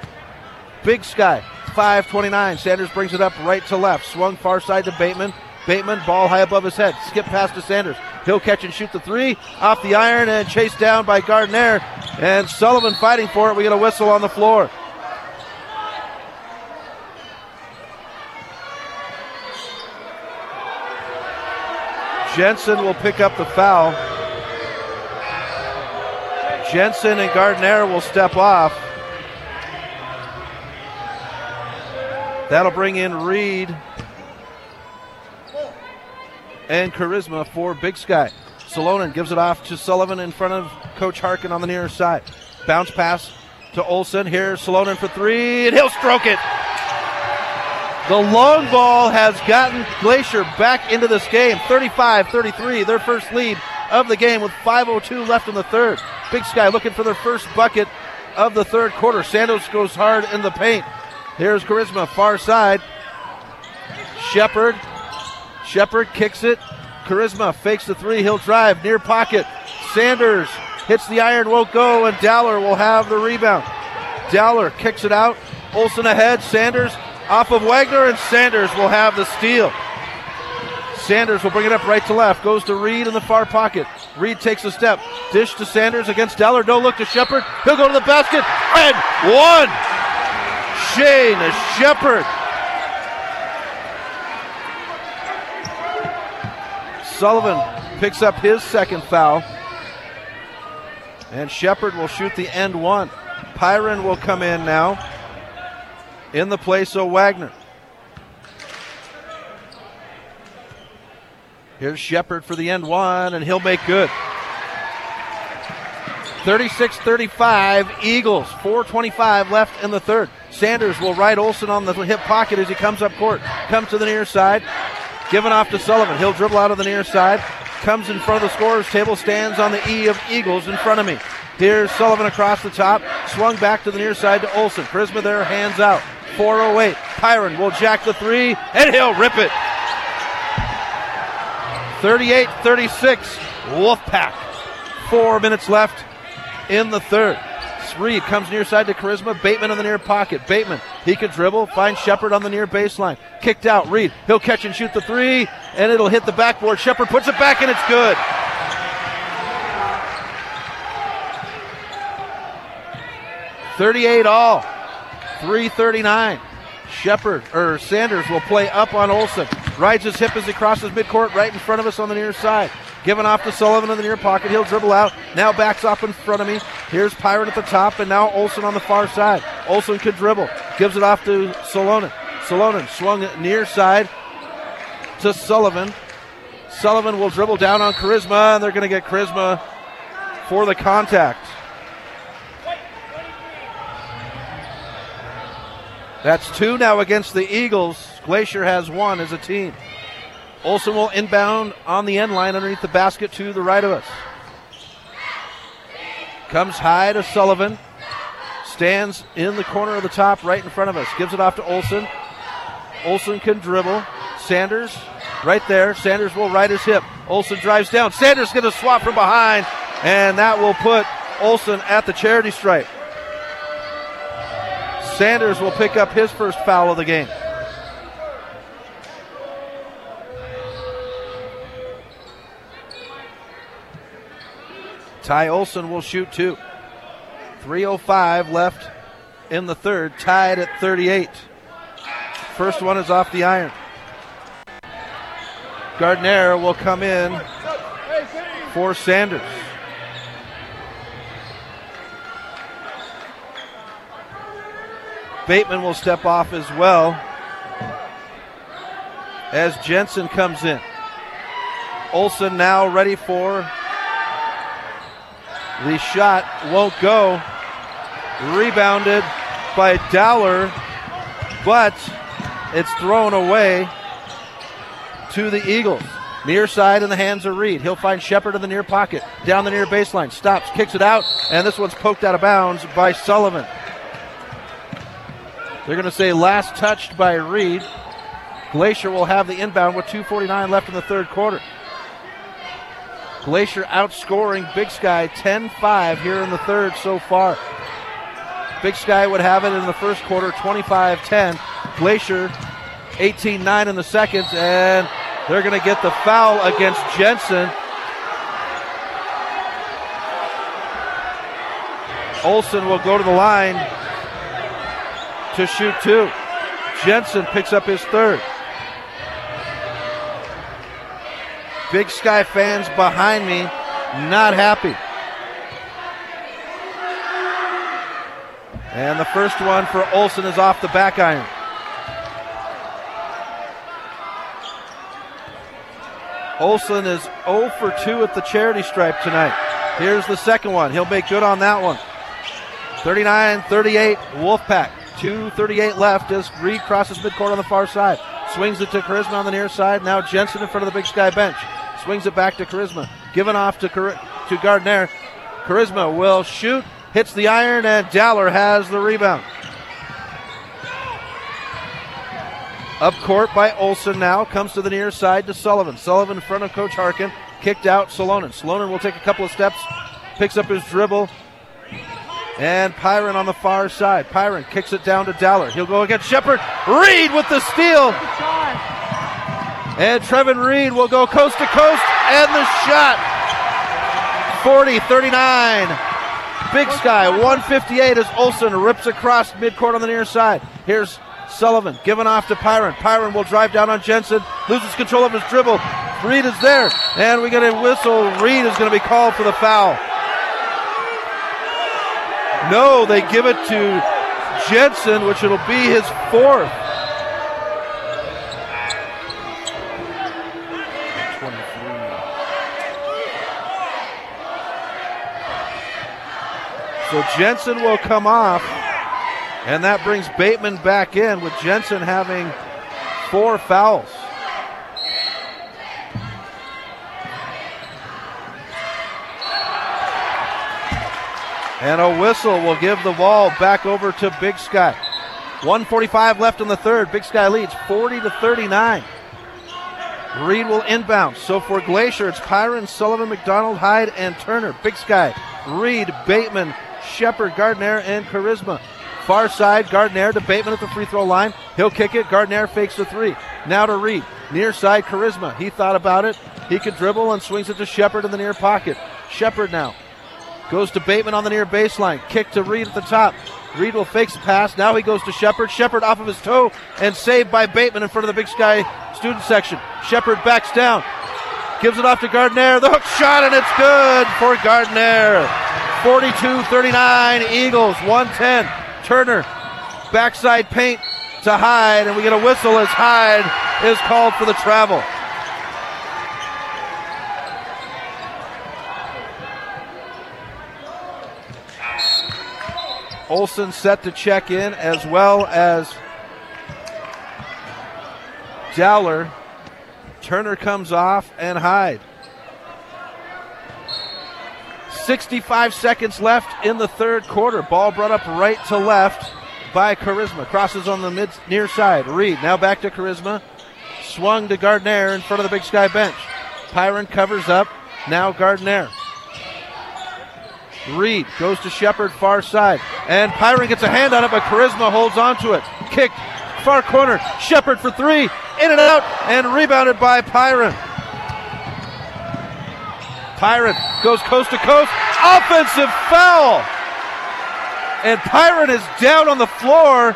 Speaker 1: Big Sky, 5.29. Sanders brings it up right to left. Swung far side to Bateman. Bateman, ball high above his head. Skip pass to Sanders. He'll catch and shoot the three off the iron and chased down by Gardner. And Sullivan fighting for it. We get a whistle on the floor. Jensen will pick up the foul. Jensen and Gardner will step off. That'll bring in Reed and Charisma for Big Sky. Salonen gives it off to Sullivan in front of Coach Harkin on the near side. Bounce pass to Olson. Here's Salonen for three, and he'll stroke it. The long ball has gotten Glacier back into this game. 35 33, their first lead of the game with 5.02 left in the third. Big Sky looking for their first bucket of the third quarter. Sanders goes hard in the paint. Here's Charisma, far side. Shepard. Shepard kicks it. Charisma fakes the three. He'll drive near pocket. Sanders hits the iron, won't go, and Dowler will have the rebound. Dowler kicks it out. Olson ahead. Sanders off of Wagner, and Sanders will have the steal. Sanders will bring it up right to left. Goes to Reed in the far pocket. Reed takes a step. Dish to Sanders against Dowler. No look to Shepard. He'll go to the basket. And one. Shane Shepard. Sullivan picks up his second foul. And Shepard will shoot the end one. Pyron will come in now in the place of Wagner. Here's Shepard for the end one, and he'll make good. 36 35, Eagles. 4.25 left in the third. Sanders will ride Olson on the hip pocket as he comes up court. Comes to the near side. Given off to Sullivan. He'll dribble out of the near side. Comes in front of the scorer's table. Stands on the E of Eagles in front of me. Here's Sullivan across the top. Swung back to the near side to Olson. Charisma there, hands out. 408. Pyron will jack the three, and he'll rip it. 38 36. Wolfpack. Four minutes left in the third. Reed comes near side to Charisma. Bateman in the near pocket. Bateman, he can dribble. Finds Shepard on the near baseline. Kicked out. Reed, he'll catch and shoot the three, and it'll hit the backboard. Shepard puts it back, and it's good. Thirty-eight all. 339. Shepard or Sanders will play up on Olson. Rides his hip as he crosses midcourt right in front of us on the near side. Giving off to Sullivan in the near pocket. He'll dribble out. Now backs off in front of me. Here's Pyron at the top, and now Olson on the far side. Olson could dribble. Gives it off to Salonen. Salonen swung near side to Sullivan. Sullivan will dribble down on Charisma, and they're going to get Charisma for the contact. That's two now against the Eagles. Glacier has one as a team. Olson will inbound on the end line underneath the basket to the right of us. Comes high to Sullivan. Stands in the corner of the top right in front of us. Gives it off to Olson. Olson can dribble. Sanders right there. Sanders will right his hip. Olson drives down. Sanders going to swap from behind, and that will put Olson at the charity stripe. Sanders will pick up his first foul of the game. Ty Olson will shoot two. 3.05 left in the third, tied at 38. First one is off the iron. Gardner will come in for Sanders. Bateman will step off as well as Jensen comes in. Olson now ready for the shot. Won't go. Rebounded by Dowler, but it's thrown away to the Eagles. Near side in the hands of Reed. He'll find Shepard in the near pocket. Down the near baseline. Stops, kicks it out, and this one's poked out of bounds by Sullivan. They're going to say last touched by Reed. Glacier will have the inbound with 2.49 left in the third quarter. Glacier outscoring Big Sky 10 5 here in the third so far. Big Sky would have it in the first quarter 25 10. Glacier 18 9 in the second, and they're going to get the foul against Jensen. Olson will go to the line to shoot two. Jensen picks up his third. Big Sky fans behind me not happy. And the first one for Olson is off the back iron. Olson is 0 for 2 at the charity stripe tonight. Here's the second one. He'll make good on that one. 39 38, Wolfpack. 2.38 left as Reed crosses midcourt on the far side. Swings it to Charisma on the near side. Now Jensen in front of the Big Sky bench. Swings it back to Charisma. Given off to, Char- to Gardner. Charisma will shoot. Hits the iron, and Dowler has the rebound. Up court by Olson now. Comes to the near side to Sullivan. Sullivan in front of Coach Harkin. Kicked out Salonen. Salonen will take a couple of steps. Picks up his dribble. And Pyron on the far side. Pyron kicks it down to Dowler. He'll go against Shepard. Reed with the steal. And Trevin Reed will go coast to coast. And the shot. 40 39. Big Sky 158 as Olson rips across midcourt on the near side. Here's Sullivan giving off to Pyron. Pyron will drive down on Jensen. Loses control of his dribble. Reed is there. And we get a whistle. Reed is going to be called for the foul. No, they give it to Jensen, which it'll be his fourth. So Jensen will come off, and that brings Bateman back in with Jensen having four fouls. And a whistle will give the ball back over to Big Sky. 145 left in the third. Big Sky leads 40 to 39. Reed will inbound. So for Glacier, it's Pyron, Sullivan, McDonald, Hyde, and Turner. Big Sky, Reed, Bateman, Shepard, Gardner, and Charisma. Far side, Gardner to Bateman at the free throw line. He'll kick it. Gardner fakes the three. Now to Reed. Near side, Charisma. He thought about it. He could dribble and swings it to Shepard in the near pocket. Shepard now goes to Bateman on the near baseline. Kick to Reed at the top. Reed will fake the pass. Now he goes to Shepard. Shepard off of his toe and saved by Bateman in front of the Big Sky student section. Shepard backs down. Gives it off to Gardner. The hook shot, and it's good for Gardner. 42 39 Eagles, 110. Turner, backside paint to Hyde, and we get a whistle as Hyde is called for the travel. Olson set to check in as well as Dowler. Turner comes off and Hyde. 65 seconds left in the third quarter. Ball brought up right to left by Charisma. Crosses on the mid near side. Reed now back to Charisma. Swung to Gardner in front of the Big Sky bench. Pyron covers up. Now Gardner. Reed goes to Shepard, far side. And Pyron gets a hand on it, but Charisma holds on to it. Kicked, far corner. Shepard for three. In and out, and rebounded by Pyron. Pyron goes coast to coast. Offensive foul. And Pyron is down on the floor.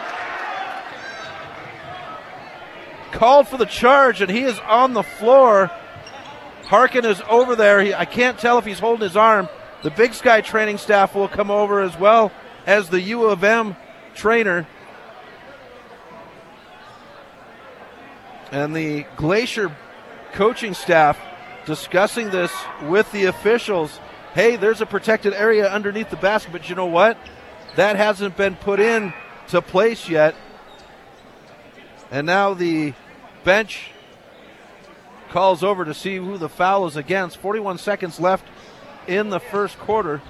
Speaker 1: Called for the charge, and he is on the floor. Harkin is over there. He, I can't tell if he's holding his arm. The Big Sky training staff will come over as well as the U of M trainer. And the Glacier coaching staff discussing this with the officials. Hey, there's a protected area underneath the basket, but you know what? That hasn't been put in to place yet. And now the bench calls over to see who the foul is against. 41 seconds left in the first quarter.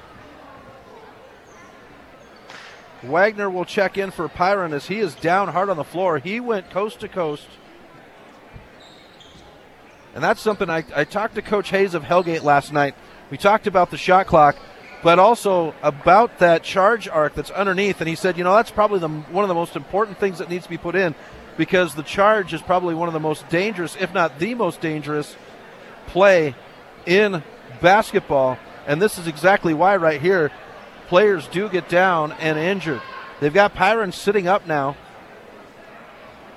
Speaker 1: Wagner will check in for Pyron as he is down hard on the floor. He went coast to coast. And that's something I, I talked to Coach Hayes of Hellgate last night. We talked about the shot clock, but also about that charge arc that's underneath. And he said, you know, that's probably the, one of the most important things that needs to be put in because the charge is probably one of the most dangerous, if not the most dangerous, play in basketball. And this is exactly why, right here, players do get down and injured. They've got Pyron sitting up now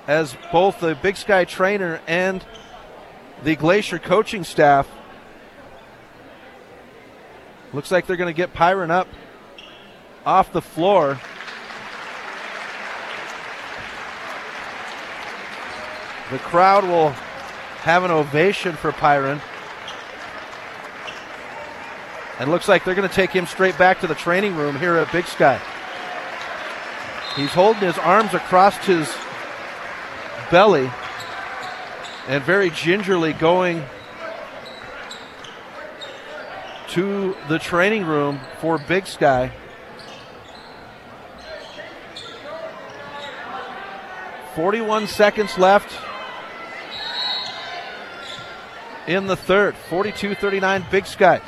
Speaker 1: as both the Big Sky trainer and the Glacier coaching staff. Looks like they're going to get Pyron up off the floor. The crowd will have an ovation for Pyron. And looks like they're going to take him straight back to the training room here at Big Sky. He's holding his arms across his belly and very gingerly going to the training room for Big Sky. Forty-one seconds left in the third. 42-39 Big Sky.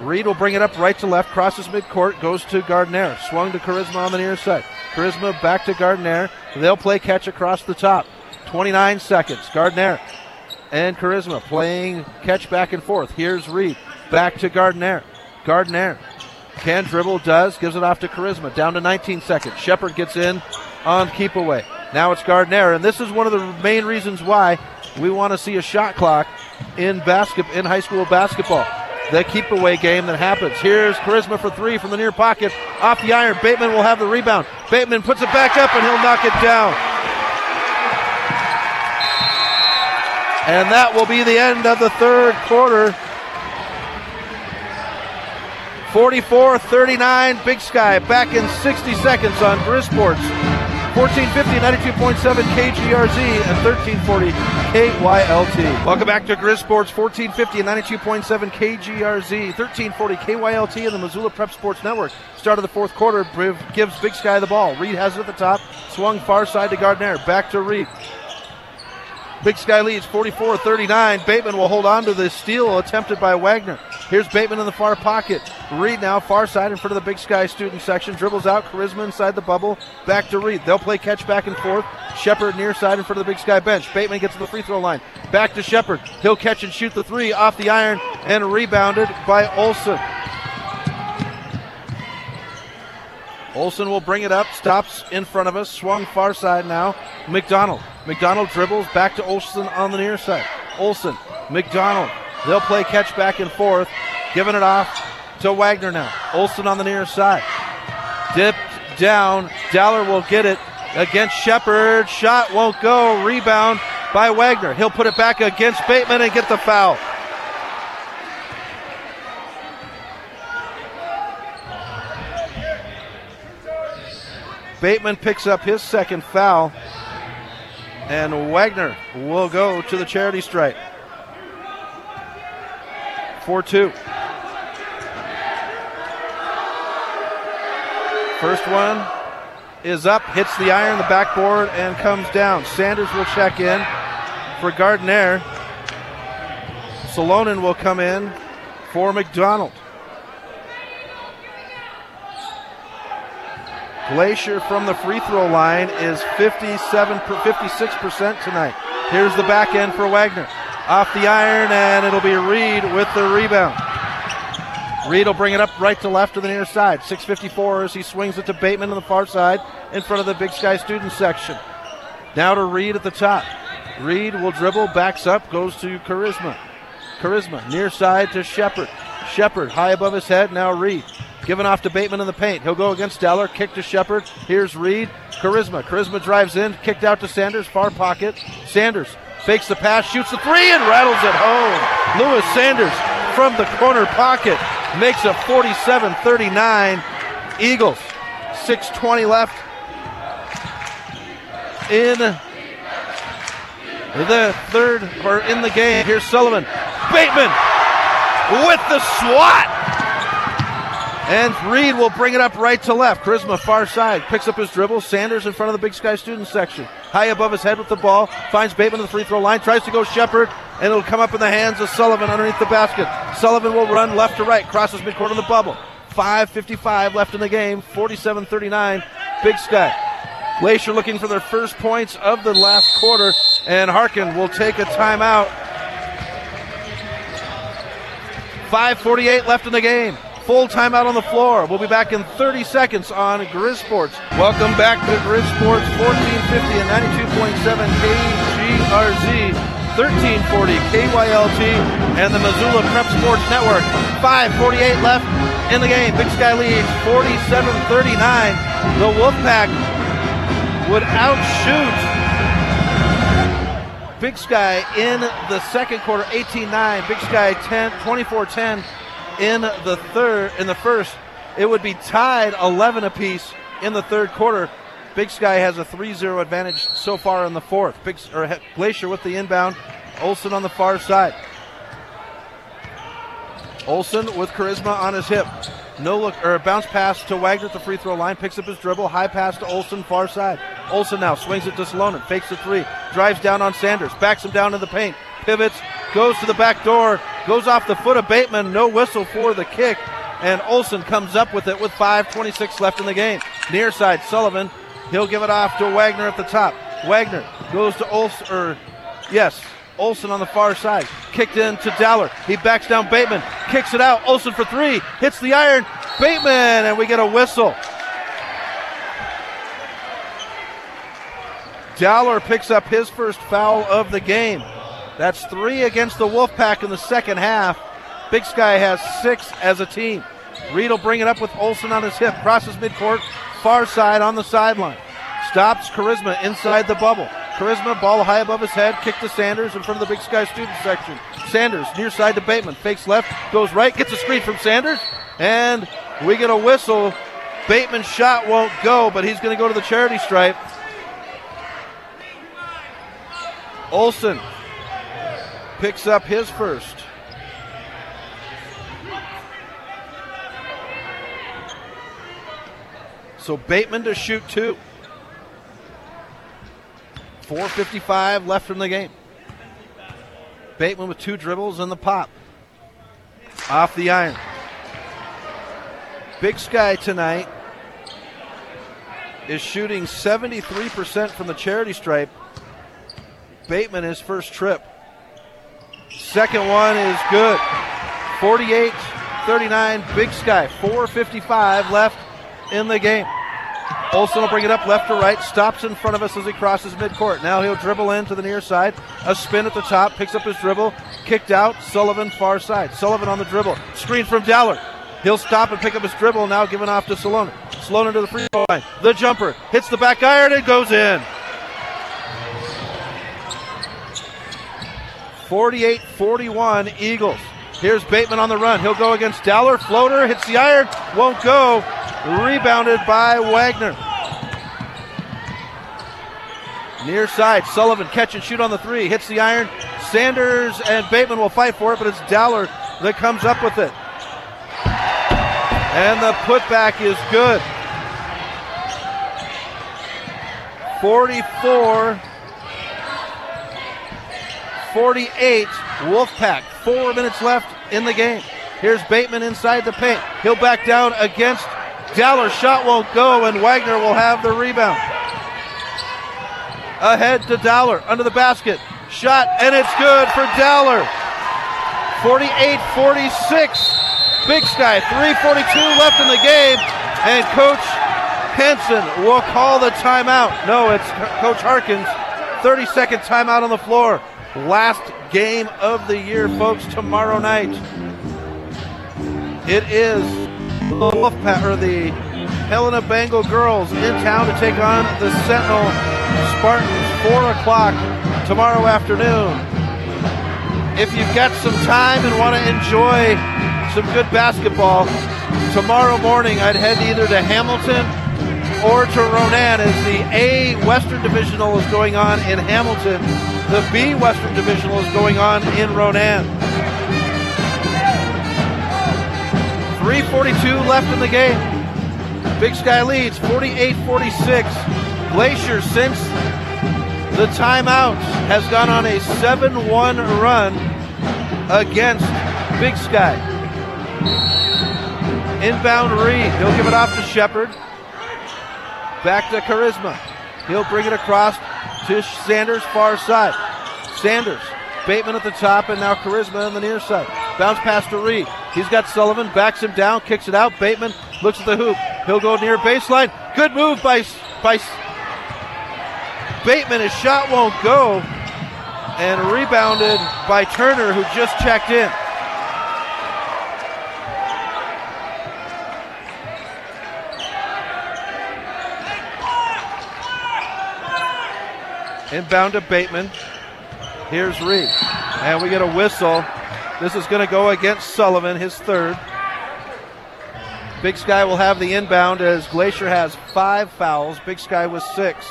Speaker 1: Reed will bring it up right to left, crosses midcourt, goes to Gardner. Swung to Charisma on the near side. Charisma back to Gardner. They'll play catch across the top. 29 seconds. Gardner and Charisma playing catch back and forth. Here's Reed. Back to Gardner. Gardner can dribble, does, gives it off to Charisma. Down to 19 seconds. Shepard gets in on keep away. Now it's Gardner, and this is one of the main reasons why we want to see a shot clock in basket in high school basketball the keep away game that happens. Here's Charisma for three from the near pocket. Off the iron. Bateman will have the rebound. Bateman puts it back up and he'll knock it down. And that will be the end of the third quarter. 44 39, Big Sky back in 60 seconds on Grizz Sports. 1450, 92.7 KGRZ, and 1340 KYLT. Welcome back to Grizz Sports, 1450 and 92.7 KGRZ, 1340 KYLT, and the Missoula Prep Sports Network. Start of the fourth quarter gives Big Sky the ball. Reed has it at the top, swung far side to Gardner, back to Reed. Big Sky leads 44 39. Bateman will hold on to the steal attempted by Wagner. Here's Bateman in the far pocket. Reed now far side in front of the Big Sky student section. Dribbles out. Charisma inside the bubble. Back to Reed. They'll play catch back and forth. Shepard near side in front of the Big Sky bench. Bateman gets to the free throw line. Back to Shepard. He'll catch and shoot the three off the iron and rebounded by Olson. Olson will bring it up, stops in front of us, swung far side now. McDonald. McDonald dribbles back to Olson on the near side. Olson, McDonald. They'll play catch back and forth, giving it off to Wagner now. Olson on the near side. Dipped down. Dowler will get it against Shepard. Shot won't go. Rebound by Wagner. He'll put it back against Bateman and get the foul. Bateman picks up his second foul, and Wagner will go to the charity stripe. 4 2. First one is up, hits the iron, the backboard, and comes down. Sanders will check in for Gardner. Salonen will come in for McDonald. Glacier from the free throw line is 57, 56% tonight. Here's the back end for Wagner. Off the iron, and it'll be Reed with the rebound. Reed will bring it up right to left to the near side. 6.54 as he swings it to Bateman on the far side in front of the Big Sky student section. Now to Reed at the top. Reed will dribble, backs up, goes to Charisma. Charisma near side to Shepard. Shepard high above his head. Now Reed. Given off to Bateman in the paint. He'll go against Dowler. Kick to Shepard. Here's Reed. Charisma. Charisma drives in. Kicked out to Sanders. Far pocket. Sanders fakes the pass. Shoots the three and rattles it home. Lewis Sanders from the corner pocket makes a 47 39. Eagles. 6.20 left in the third or in the game. Here's Sullivan. Bateman with the swat. And Reed will bring it up right to left. Charisma far side. Picks up his dribble. Sanders in front of the Big Sky student section. High above his head with the ball. Finds Bateman on the free throw line. Tries to go Shepard. And it'll come up in the hands of Sullivan underneath the basket. Sullivan will run left to right. Crosses midcourt of the bubble. 5.55 left in the game. 47 39. Big Sky. Glacier looking for their first points of the last quarter. And Harkin will take a timeout. 5.48 left in the game. Full timeout on the floor. We'll be back in 30 seconds on Grizz Sports. Welcome back to Grizz Sports 1450 and 92.7 KGRZ, 1340 KYLT, and the Missoula Prep Sports Network. 5:48 left in the game. Big Sky leads 47-39. The Wolfpack would outshoot Big Sky in the second quarter 18-9. Big Sky 10 24-10 in the third in the first it would be tied 11 apiece in the third quarter. Big sky has a 3-0 advantage so far in the fourth. Big or glacier with the inbound. Olson on the far side. Olson with charisma on his hip. No look or bounce pass to Wagner at the free throw line, picks up his dribble, high pass to Olson, far side. Olson now swings it to Salonen, fakes the three, drives down on Sanders, backs him down in the paint, pivots, goes to the back door, goes off the foot of Bateman, no whistle for the kick, and Olson comes up with it with 5.26 left in the game. Near side, Sullivan, he'll give it off to Wagner at the top. Wagner goes to Olson, or yes, Olson on the far side. Kicked in to Dowler. He backs down Bateman. Kicks it out. Olson for three. Hits the iron. Bateman, and we get a whistle. Dowler picks up his first foul of the game. That's three against the Wolfpack in the second half. Big Sky has six as a team. Reed will bring it up with Olson on his hip, crosses midcourt, far side on the sideline. Stops Charisma inside the bubble. Charisma, ball high above his head, kick to Sanders in front of the Big Sky student section. Sanders near side to Bateman, fakes left, goes right, gets a screen from Sanders, and we get a whistle. Bateman's shot won't go, but he's going to go to the charity stripe. Olson picks up his first. So Bateman to shoot two. 4.55 left in the game. Bateman with two dribbles and the pop. Off the iron. Big Sky tonight is shooting 73% from the charity stripe. Bateman his first trip. Second one is good. 48 39, Big Sky. 4.55 left in the game. Olson will bring it up left to right, stops in front of us as he crosses midcourt. Now he'll dribble in to the near side, a spin at the top, picks up his dribble, kicked out, Sullivan far side. Sullivan on the dribble, screen from Dowler. He'll stop and pick up his dribble, now given off to Salonen. Salonen to the free throw line. The jumper hits the back iron and goes in. 48 41 Eagles. Here's Bateman on the run. He'll go against Dowler. Floater hits the iron, won't go. Rebounded by Wagner. Near side, Sullivan catch and shoot on the three. Hits the iron. Sanders and Bateman will fight for it, but it's Dowler that comes up with it. And the putback is good. 44 48 Wolfpack. Four minutes left in the game. Here's Bateman inside the paint. He'll back down against Dowler. Shot won't go, and Wagner will have the rebound. Ahead to Dowler under the basket. Shot, and it's good for Dowler. 48 46. Big Sky, 342 left in the game, and Coach Henson will call the timeout. No, it's Coach Harkins. 30 second timeout on the floor. Last game of the year, folks, tomorrow night. It is the Wolfpack or the Helena Bengal girls in town to take on the Sentinel Spartans. Four o'clock tomorrow afternoon. If you've got some time and want to enjoy some good basketball, tomorrow morning I'd head either to Hamilton or to Ronan as the A Western Divisional is going on in Hamilton. The B Western Divisional is going on in Ronan. 342 left in the game. Big Sky leads 48-46. Glacier since the timeout has gone on a 7-1 run against Big Sky. Inbound Reed. He'll give it off to Shepard. Back to Charisma. He'll bring it across to Sanders, far side. Sanders, Bateman at the top, and now Charisma on the near side. Bounce pass to Reed. He's got Sullivan, backs him down, kicks it out. Bateman looks at the hoop. He'll go near baseline. Good move by, by Bateman. His shot won't go. And rebounded by Turner, who just checked in. Inbound to Bateman. Here's Reed. And we get a whistle. This is going to go against Sullivan, his third. Big Sky will have the inbound as Glacier has five fouls. Big Sky with six.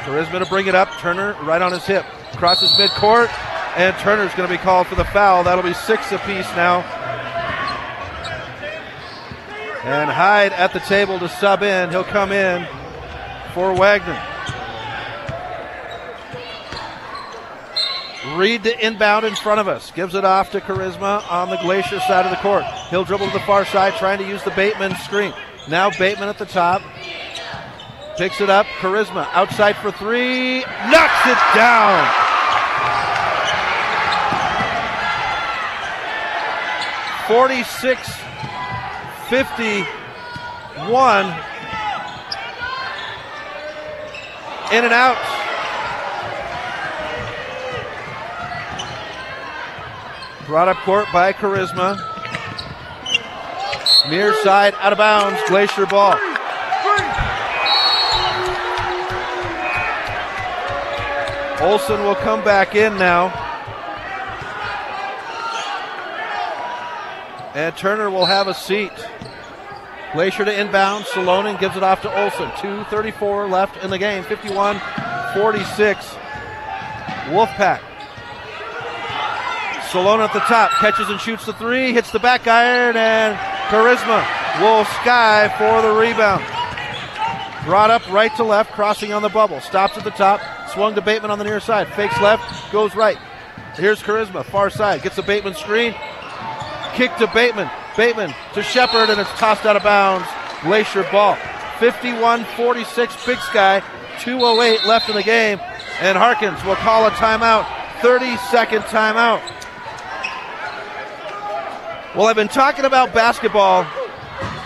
Speaker 1: Charisma to bring it up. Turner right on his hip. Crosses midcourt. And Turner's going to be called for the foul. That'll be six apiece now. And Hyde at the table to sub in. He'll come in for Wagner. Reed the inbound in front of us. Gives it off to Charisma on the Glacier side of the court. He'll dribble to the far side, trying to use the Bateman screen. Now Bateman at the top. Picks it up. Charisma outside for three. Knocks it down. Forty-six 51. In and out. Brought up court by Charisma. Near side, out of bounds, Glacier ball. Olson will come back in now. And Turner will have a seat. Glacier to inbound. Salonen gives it off to Olson. 2.34 left in the game. 51 46. Wolfpack. Salonen at the top. Catches and shoots the three. Hits the back iron. And Charisma will sky for the rebound. Brought up right to left. Crossing on the bubble. Stops at the top. Swung to Bateman on the near side. Fakes left. Goes right. Here's Charisma. Far side. Gets the Bateman screen. Kick to Bateman. Bateman to Shepard, and it's tossed out of bounds. Glacier ball. 51 46, Big Sky. 2.08 left in the game. And Harkins will call a timeout. 30 second timeout. Well, I've been talking about basketball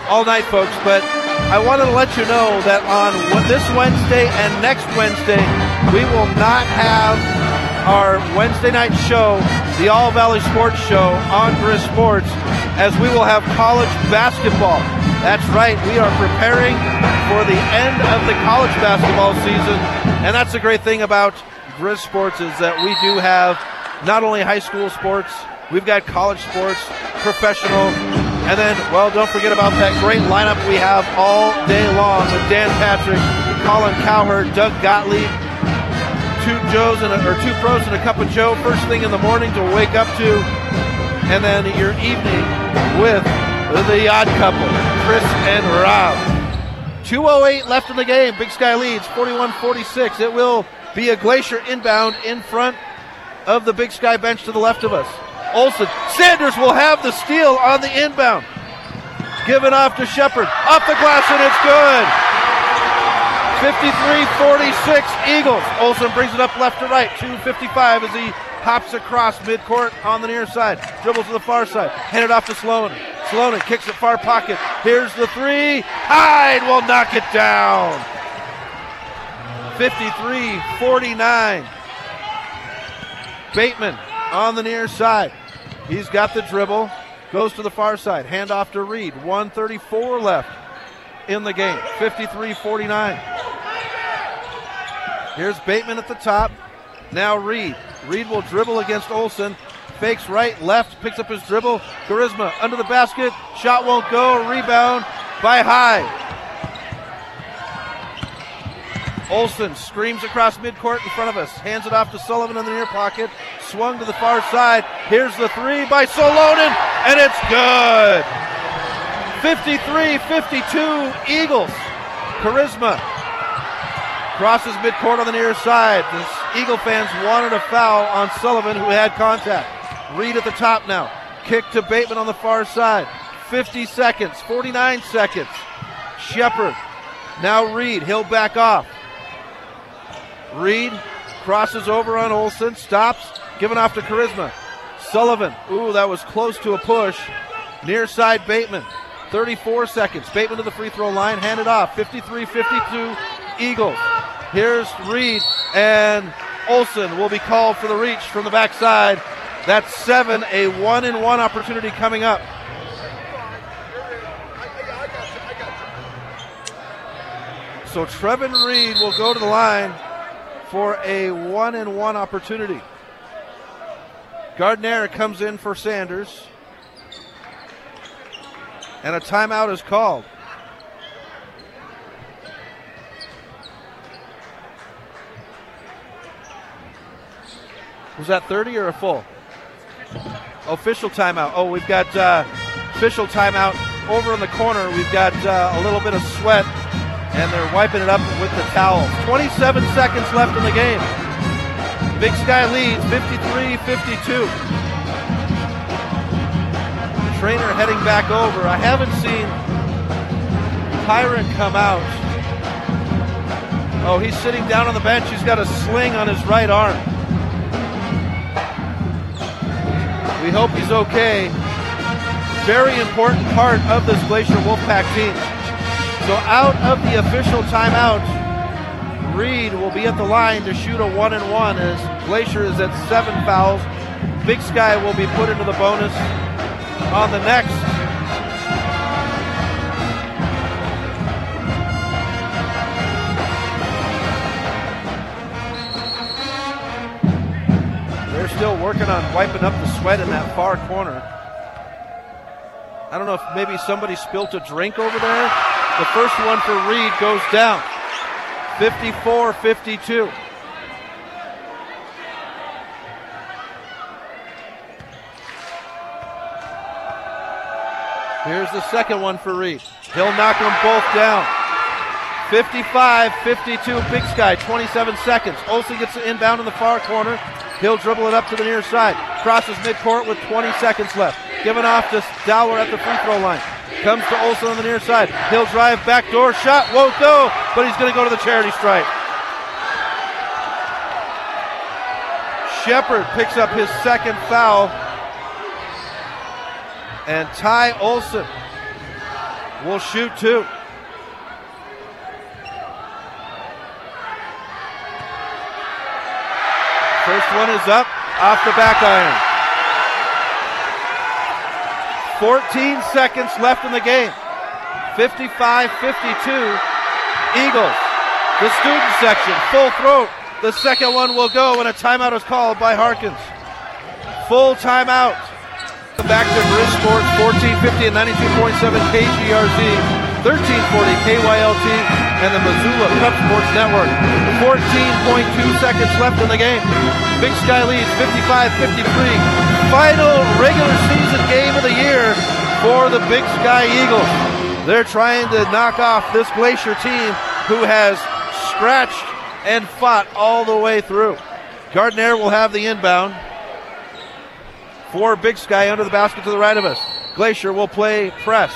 Speaker 1: all night, folks, but I wanted to let you know that on this Wednesday and next Wednesday, we will not have our Wednesday night show, the All Valley Sports Show on Grizz Sports, as we will have college basketball. That's right, we are preparing for the end of the college basketball season, and that's the great thing about Grizz Sports is that we do have not only high school sports, we've got college sports, professional, and then, well, don't forget about that great lineup we have all day long with Dan Patrick, Colin Cowherd, Doug Gottlieb, two Joes and a, or two pros and a cup of Joe first thing in the morning to wake up to, and then your evening with the odd couple, Chris and Rob. 208 left in the game. Big Sky leads 41-46. It will be a Glacier inbound in front of the Big Sky bench to the left of us. Olson. Sanders will have the steal on the inbound. Given off to Shepard. Off the glass, and it's good. 53-46 Eagles. Olson brings it up left to right. 255 as he hops across midcourt on the near side. Dribbles to the far side. Hand it off to Sloan. Sloan kicks it far pocket. Here's the three. Hyde will knock it down. 53-49. Bateman on the near side. He's got the dribble, goes to the far side, hand off to Reed. 134 left in the game, 53 49. Here's Bateman at the top. Now Reed. Reed will dribble against Olson. Fakes right, left, picks up his dribble. Charisma under the basket. Shot won't go. Rebound by Hyde. Olson screams across midcourt in front of us, hands it off to Sullivan in the near pocket, swung to the far side. Here's the three by Salonen, and it's good. 53 52 Eagles. Charisma crosses midcourt on the near side. The Eagle fans wanted a foul on Sullivan, who had contact. Reed at the top now. Kick to Bateman on the far side. 50 seconds, 49 seconds. Shepard. Now Reed. He'll back off. Reed crosses over on Olson, stops, giving off to Charisma. Sullivan, ooh, that was close to a push. Near side Bateman, 34 seconds. Bateman to the free throw line, handed off. 53 52 Eagles. Here's Reed, and Olson will be called for the reach from the backside. That's seven, a one and one opportunity coming up. So Trevin Reed will go to the line for a one and one opportunity. Gardner comes in for Sanders. And a timeout is called. Was that 30 or a full? Official timeout. Oh, we've got uh, official timeout over in the corner. We've got uh, a little bit of sweat and they're wiping it up with the towel. 27 seconds left in the game. Big Sky leads 53 52. Trainer heading back over. I haven't seen Tyrant come out. Oh, he's sitting down on the bench. He's got a sling on his right arm. We hope he's okay. Very important part of this Glacier Wolfpack team. So out of the official timeout, Reed will be at the line to shoot a one and one as Glacier is at seven fouls. Big Sky will be put into the bonus on the next. They're still working on wiping up the sweat in that far corner. I don't know if maybe somebody spilt a drink over there. The first one for Reed goes down. 54 52. Here's the second one for Reed. He'll knock them both down. 55 52 Big Sky, 27 seconds. Olson gets the inbound in the far corner. He'll dribble it up to the near side. Crosses midcourt with 20 seconds left. Given off to Dowler at the free throw line. Comes to Olson on the near side. He'll drive backdoor shot. Won't go, but he's going to go to the charity stripe. Shepard picks up his second foul. And Ty Olson will shoot two. First one is up off the back iron. 14 seconds left in the game. 55 52. Eagles. The student section, full throat. The second one will go, and a timeout is called by Harkins. Full timeout. Back to Grizz Sports, 1450 and 92.7 KGRZ, 1340 KYLT, and the Missoula Prep Sports Network. 14.2 seconds left in the game. Big Sky leads 55-53. Final regular season game of the year for the Big Sky Eagles. They're trying to knock off this Glacier team who has scratched and fought all the way through. Gardner will have the inbound for Big Sky under the basket to the right of us. Glacier will play press.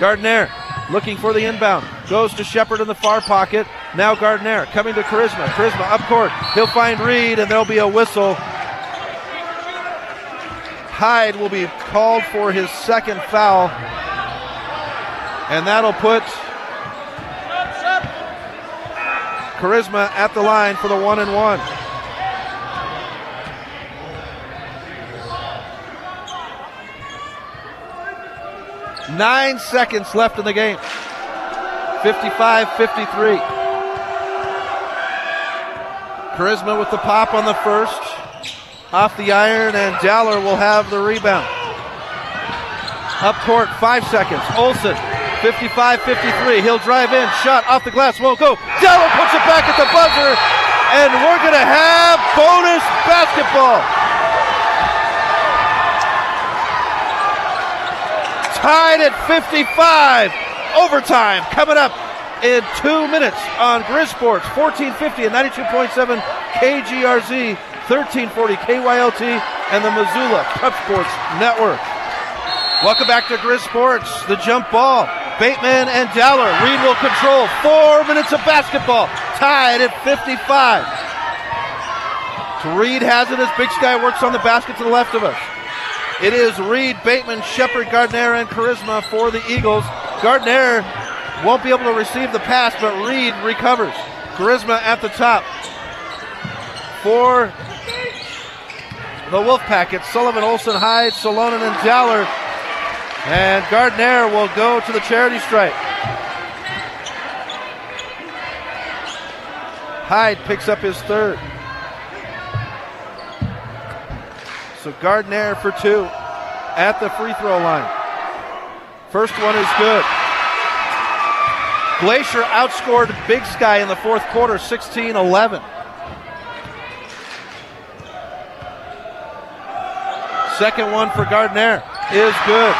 Speaker 1: Gardner looking for the inbound. Goes to Shepard in the far pocket. Now Gardner coming to Charisma. Charisma up court. He'll find Reed and there'll be a whistle. Hyde will be called for his second foul. And that'll put Charisma at the line for the one and one. Nine seconds left in the game. 55 53. Charisma with the pop on the first. Off the iron, and Dowler will have the rebound. Up court, five seconds. Olson, 55 53. He'll drive in. Shot off the glass. Won't go. Dowler puts it back at the buzzer, and we're going to have bonus basketball. Tied at 55. Overtime coming up in two minutes on Grizz Sports, 1450 and 92.7 KGRZ, 1340 KYLT, and the Missoula Prep Sports Network. Welcome back to Grizz Sports. The jump ball. Bateman and Dowler. Reed will control. Four minutes of basketball. Tied at 55. Reed has it as Big Sky works on the basket to the left of us. It is Reed, Bateman, Shepard, Gardner, and Charisma for the Eagles. Gardner won't be able to receive the pass, but Reed recovers. Charisma at the top for the Wolfpack. It's Sullivan, Olson, Hyde, Salonen, and Dowler. And Gardner will go to the charity stripe. Hyde picks up his third. So Gardner for two at the free throw line. First one is good. Glacier outscored Big Sky in the fourth quarter 16 11. Second one for Gardner is good.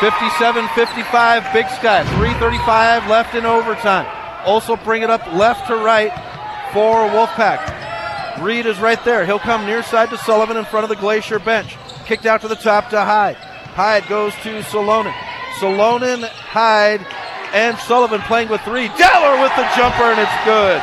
Speaker 1: 57 55 Big Sky. 3.35 left in overtime. Also bring it up left to right for Wolfpack. Reed is right there. He'll come near side to Sullivan in front of the Glacier bench. Kicked out to the top to Hyde. Hyde goes to Salonen. Salonen, Hyde, and Sullivan playing with three. Dowler with the jumper, and it's good.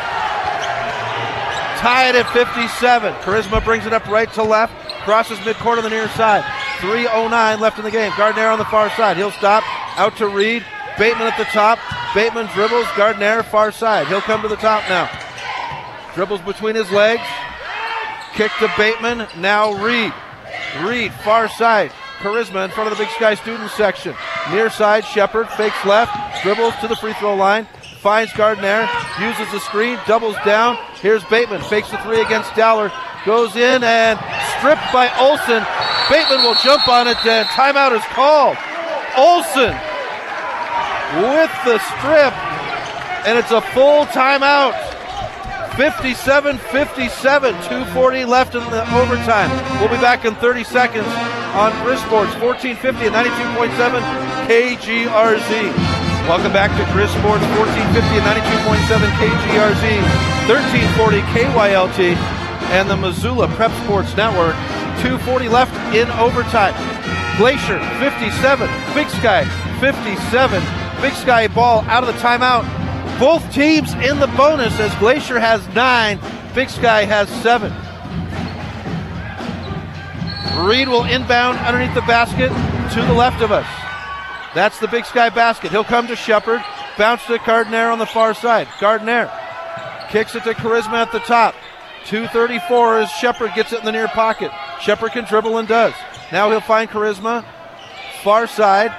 Speaker 1: Tied at 57. Charisma brings it up right to left. Crosses midcourt on the near side. 3.09 left in the game. Gardner on the far side. He'll stop. Out to Reed. Bateman at the top. Bateman dribbles. Gardner far side. He'll come to the top now. Dribbles between his legs. Kick to Bateman. Now Reed. Reed, far side. Charisma in front of the Big Sky student section. Near side, Shepard fakes left. Dribbles to the free throw line. Finds Gardner. Uses the screen. Doubles down. Here's Bateman. Fakes the three against Dowler. Goes in and stripped by Olson. Bateman will jump on it and timeout is called. Olson with the strip. And it's a full timeout. 57 57, 240 left in the overtime. We'll be back in 30 seconds on Grizz Sports 1450 and 92.7 KGRZ. Welcome back to Grizz Sports 1450 and 92.7 KGRZ, 1340 KYLT, and the Missoula Prep Sports Network. 240 left in overtime. Glacier 57, Big Sky 57. Big Sky ball out of the timeout. Both teams in the bonus as Glacier has nine, Big Sky has seven. Reed will inbound underneath the basket. to the left of us. That's the Big Sky basket. He'll come to Shepard. Bounce to Gardner on the far side. Gardner kicks it to Charisma at the top. 234 as Shepard gets it in the near pocket. Shepard can dribble and does. Now he'll find Charisma. Far side.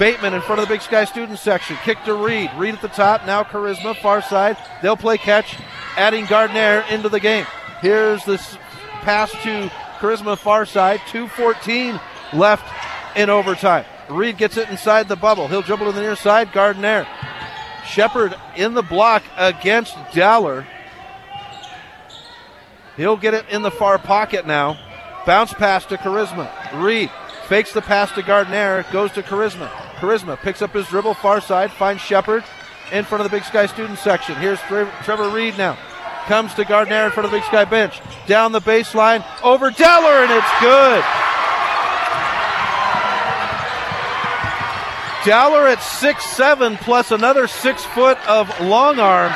Speaker 1: Bateman in front of the Big Sky student section. Kick to Reed. Reed at the top. Now Charisma. Far side. They'll play catch, adding Gardner into the game. Here's this pass to Charisma far side. 214 left in overtime. Reed gets it inside the bubble. He'll dribble to the near side. Gardner. Shepard in the block against Dowler. He'll get it in the far pocket now. Bounce pass to Charisma. Reed fakes the pass to Gardner. Goes to Charisma. Charisma picks up his dribble far side. Finds Shepard in front of the Big Sky student section. Here's Trevor Reed now. Comes to Gardner in front of the Big Sky bench. Down the baseline. Over Dowler, and it's good. Dowler at six seven plus another six foot of long arm,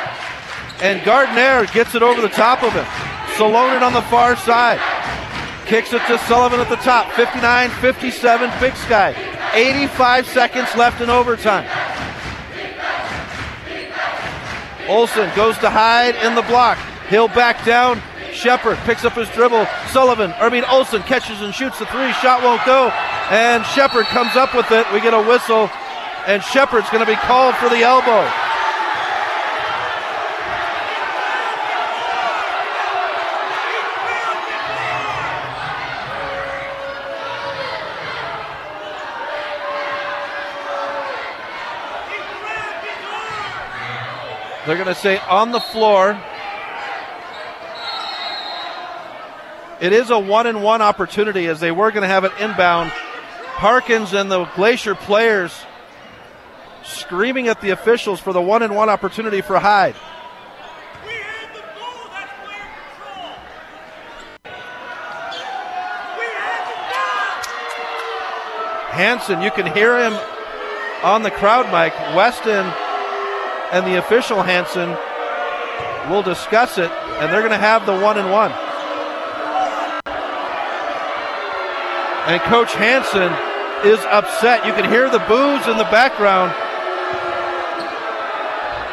Speaker 1: and Gardner gets it over the top of him. Salonen on the far side. Kicks it to Sullivan at the top. 59 57, Big Sky. 85 seconds left in overtime. Olson goes to Hyde in the block. He'll back down. Shepard picks up his dribble. Sullivan, I mean Olson catches and shoots the three. Shot won't go. And Shepard comes up with it. We get a whistle. And Shepard's going to be called for the elbow. They're going to say on the floor. It is a one and one opportunity as they were going to have it inbound. Harkins and the Glacier players screaming at the officials for the one and one opportunity for Hyde. Hanson, you can hear him on the crowd mic. Weston and the official Hanson will discuss it, and they're going to have the one and one. And Coach Hanson is upset. You can hear the boos in the background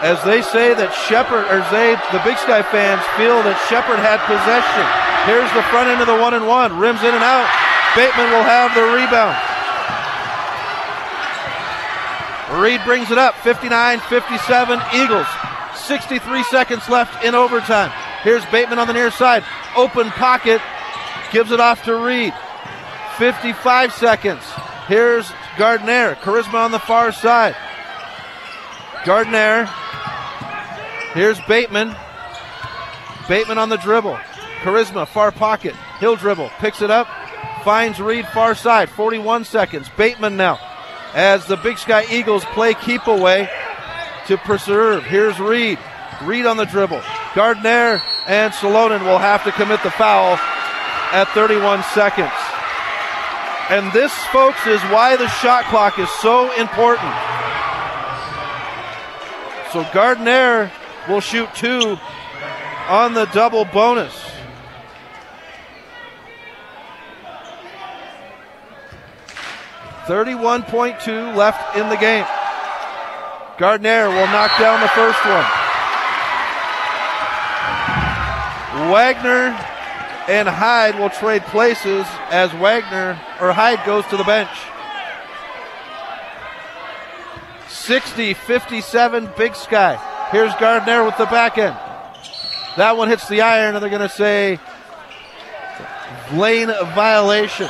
Speaker 1: as they say that Shepard, or they, the Big Sky fans, feel that Shepard had possession. Here's the front end of the one and one, rims in and out. Bateman will have the rebound. Reed brings it up 59 57 Eagles. 63 seconds left in overtime. Here's Bateman on the near side. Open pocket. Gives it off to Reed. 55 seconds. Here's Gardner. Charisma on the far side. Gardner. Here's Bateman. Bateman on the dribble. Charisma, far pocket. He'll dribble. Picks it up. Finds Reed far side. 41 seconds. Bateman now as the Big Sky Eagles play keep away to preserve. Here's Reed. Reed on the dribble. Gardner and Salonen will have to commit the foul at 31 seconds. And this, folks, is why the shot clock is so important. So Gardner will shoot two on the double bonus. 31.2 left in the game. Gardner will knock down the first one. Wagner and Hyde will trade places as Wagner or Hyde goes to the bench. 60 57 Big Sky. Here's Gardner with the back end. That one hits the iron, and they're going to say lane violation.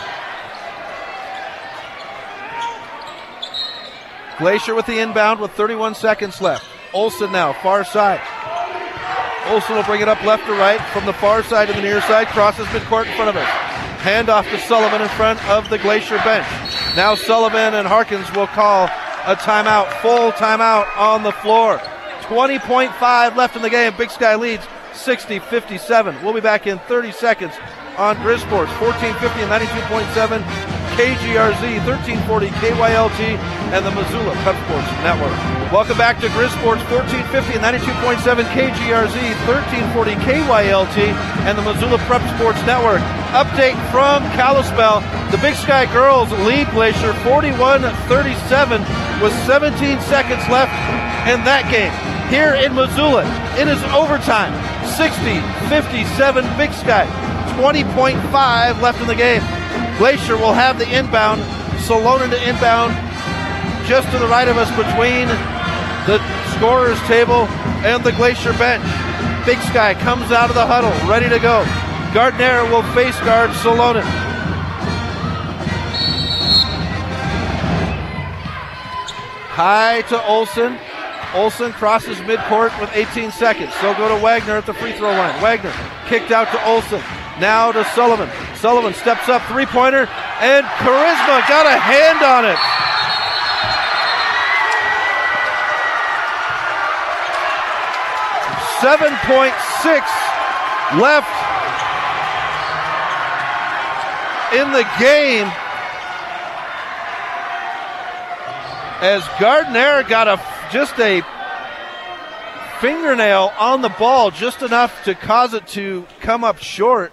Speaker 1: Glacier with the inbound with 31 seconds left. Olson now, far side. Olson will bring it up left to right from the far side to the near side. Crosses midcourt in front of us. Hand off to Sullivan in front of the Glacier bench. Now Sullivan and Harkins will call a timeout, full timeout on the floor. 20.5 left in the game. Big Sky leads 60 57. We'll be back in 30 seconds on Grizz Sports 1450 and 92.7 KGRZ, 1340 KYLT, and the Missoula Prep Sports Network. Welcome back to Grizz Sports, 1450 and 92.7 KGRZ, 1340 KYLT, and the Missoula Prep Sports Network. Update from Kalispell. The Big Sky girls lead Glacier 41 37 with 17 seconds left in that game. Here in Missoula, it is overtime 60 57 Big Sky. 20.5 left in the game. Glacier will have the inbound. Salonen to inbound just to the right of us between the scorer's table and the Glacier bench. Big Sky comes out of the huddle, ready to go. Gardner will face guard Salonen. High to Olson. Olson crosses midcourt with 18 seconds. So go to Wagner at the free throw line. Wagner kicked out to Olson. Now to Sullivan. Sullivan steps up, three pointer, and Charisma got a hand on it. Seven point six left in the game. As Gardner got a just a fingernail on the ball, just enough to cause it to come up short.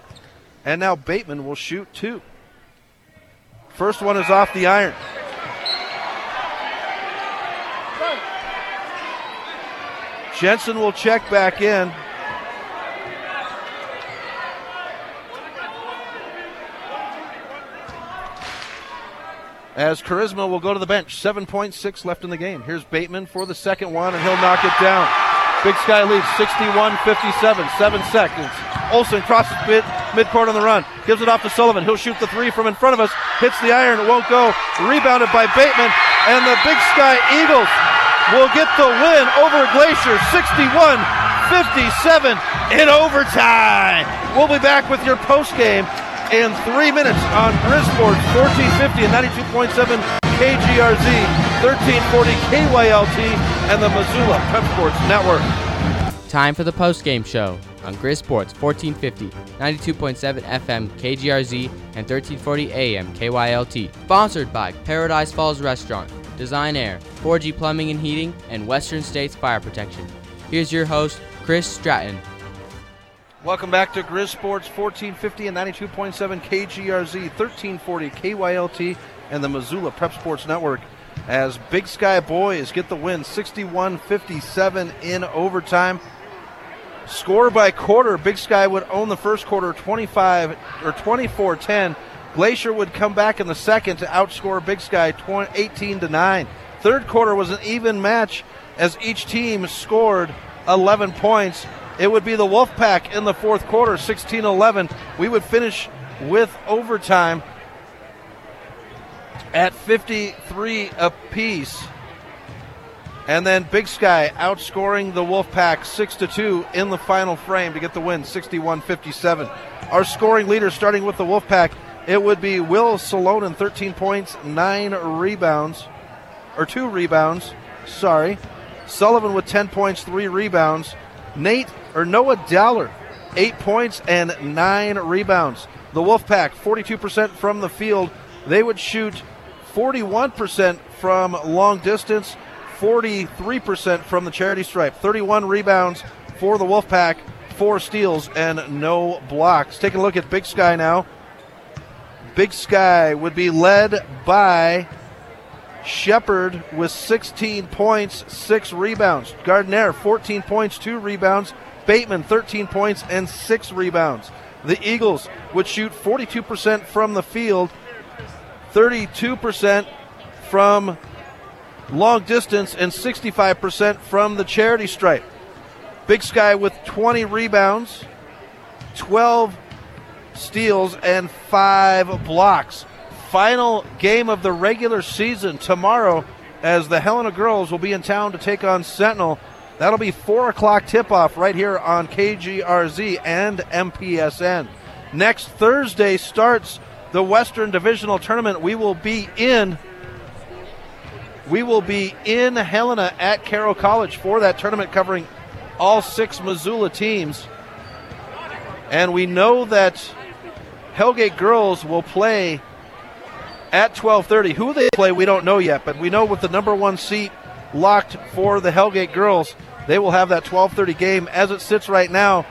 Speaker 1: And now Bateman will shoot two. First one is off the iron. Jensen will check back in. As Charisma will go to the bench. 7.6 left in the game. Here's Bateman for the second one, and he'll knock it down. Big Sky leads 61 57, seven seconds. Olson crosses mid midcourt on the run, gives it off to Sullivan. He'll shoot the three from in front of us, hits the iron, it won't go. Rebounded by Bateman, and the Big Sky Eagles will get the win over Glacier 61 57 in overtime. We'll be back with your post game in three minutes on Grizz Sports 1450 and 92.7 KGRZ, 1340 KYLT, and the Missoula Prep Sports Network.
Speaker 3: Time for the post-game show on Grizz Sports 1450, 92.7 FM KGRZ, and 1340 AM KYLT. Sponsored by Paradise Falls Restaurant, Design Air, 4G Plumbing and Heating, and Western States Fire Protection. Here's your host, Chris Stratton.
Speaker 1: Welcome back to Grizz Sports 1450 and 92.7 KGRZ, 1340 KYLT, and the Missoula Prep Sports Network as Big Sky Boys get the win 61 57 in overtime. Score by quarter, Big Sky would own the first quarter 25 or 24 10. Glacier would come back in the second to outscore Big Sky 20, 18 to 9. Third quarter was an even match as each team scored 11 points. It would be the Wolfpack in the fourth quarter, 16 11. We would finish with overtime at 53 apiece. And then Big Sky outscoring the Wolfpack 6 to 2 in the final frame to get the win 61 57. Our scoring leader starting with the Wolfpack, it would be Will Salonen, 13 points, 9 rebounds, or 2 rebounds, sorry. Sullivan with 10 points, 3 rebounds. Nate, or Noah Dowler, 8 points and 9 rebounds. The Wolfpack, 42% from the field. They would shoot 41% from long distance, 43% from the charity stripe, 31 rebounds for the Wolfpack, four steals, and no blocks. Taking a look at Big Sky now. Big Sky would be led by Shepard with 16 points, 6 rebounds. Gardner, 14 points, 2 rebounds. Bateman, 13 points and 6 rebounds. The Eagles would shoot 42% from the field, 32% from long distance, and 65% from the charity stripe. Big Sky with 20 rebounds, 12 steals, and 5 blocks. Final game of the regular season tomorrow as the Helena girls will be in town to take on Sentinel. That'll be 4 o'clock tip off right here on KGRZ and MPSN. Next Thursday starts the Western Divisional Tournament. We will be in we will be in Helena at Carroll College for that tournament covering all six Missoula teams. And we know that Hellgate girls will play at 12:30. Who they play, we don't know yet, but we know with the number one seat locked for the Hellgate girls, they will have that 12:30 game. As it sits right now,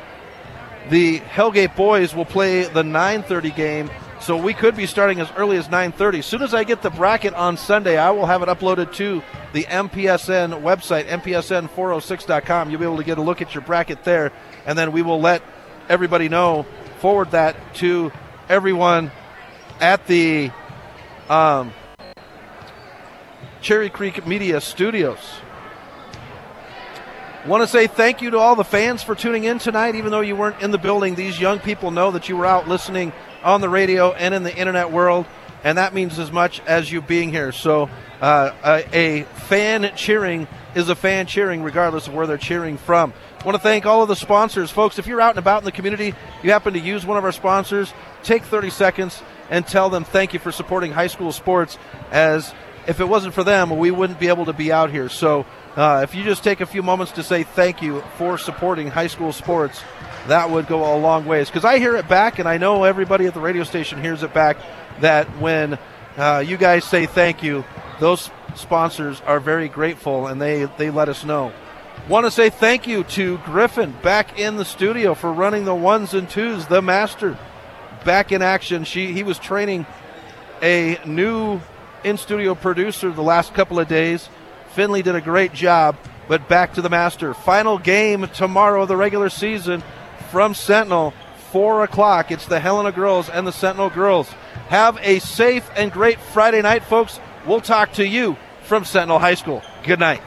Speaker 1: the Hellgate boys will play the 9:30 game. So we could be starting as early as 9:30. As soon as I get the bracket on Sunday, I will have it uploaded to the MPSN website, mpsn406.com. You'll be able to get a look at your bracket there, and then we will let everybody know. Forward that to everyone at the um, Cherry Creek Media Studios. Want to say thank you to all the fans for tuning in tonight, even though you weren't in the building. These young people know that you were out listening on the radio and in the internet world, and that means as much as you being here. So, uh, a, a fan cheering is a fan cheering, regardless of where they're cheering from. I want to thank all of the sponsors, folks. If you're out and about in the community, you happen to use one of our sponsors, take 30 seconds and tell them thank you for supporting high school sports. As if it wasn't for them, we wouldn't be able to be out here. So, uh, if you just take a few moments to say thank you for supporting high school sports, that would go a long ways. Because I hear it back, and I know everybody at the radio station hears it back that when uh, you guys say thank you, those sponsors are very grateful and they, they let us know. Want to say thank you to Griffin back in the studio for running the ones and twos, the master back in action. She he was training a new in studio producer the last couple of days. Finley did a great job, but back to the master. Final game tomorrow of the regular season from Sentinel, 4 o'clock. It's the Helena girls and the Sentinel girls. Have a safe and great Friday night, folks. We'll talk to you from Sentinel High School. Good night.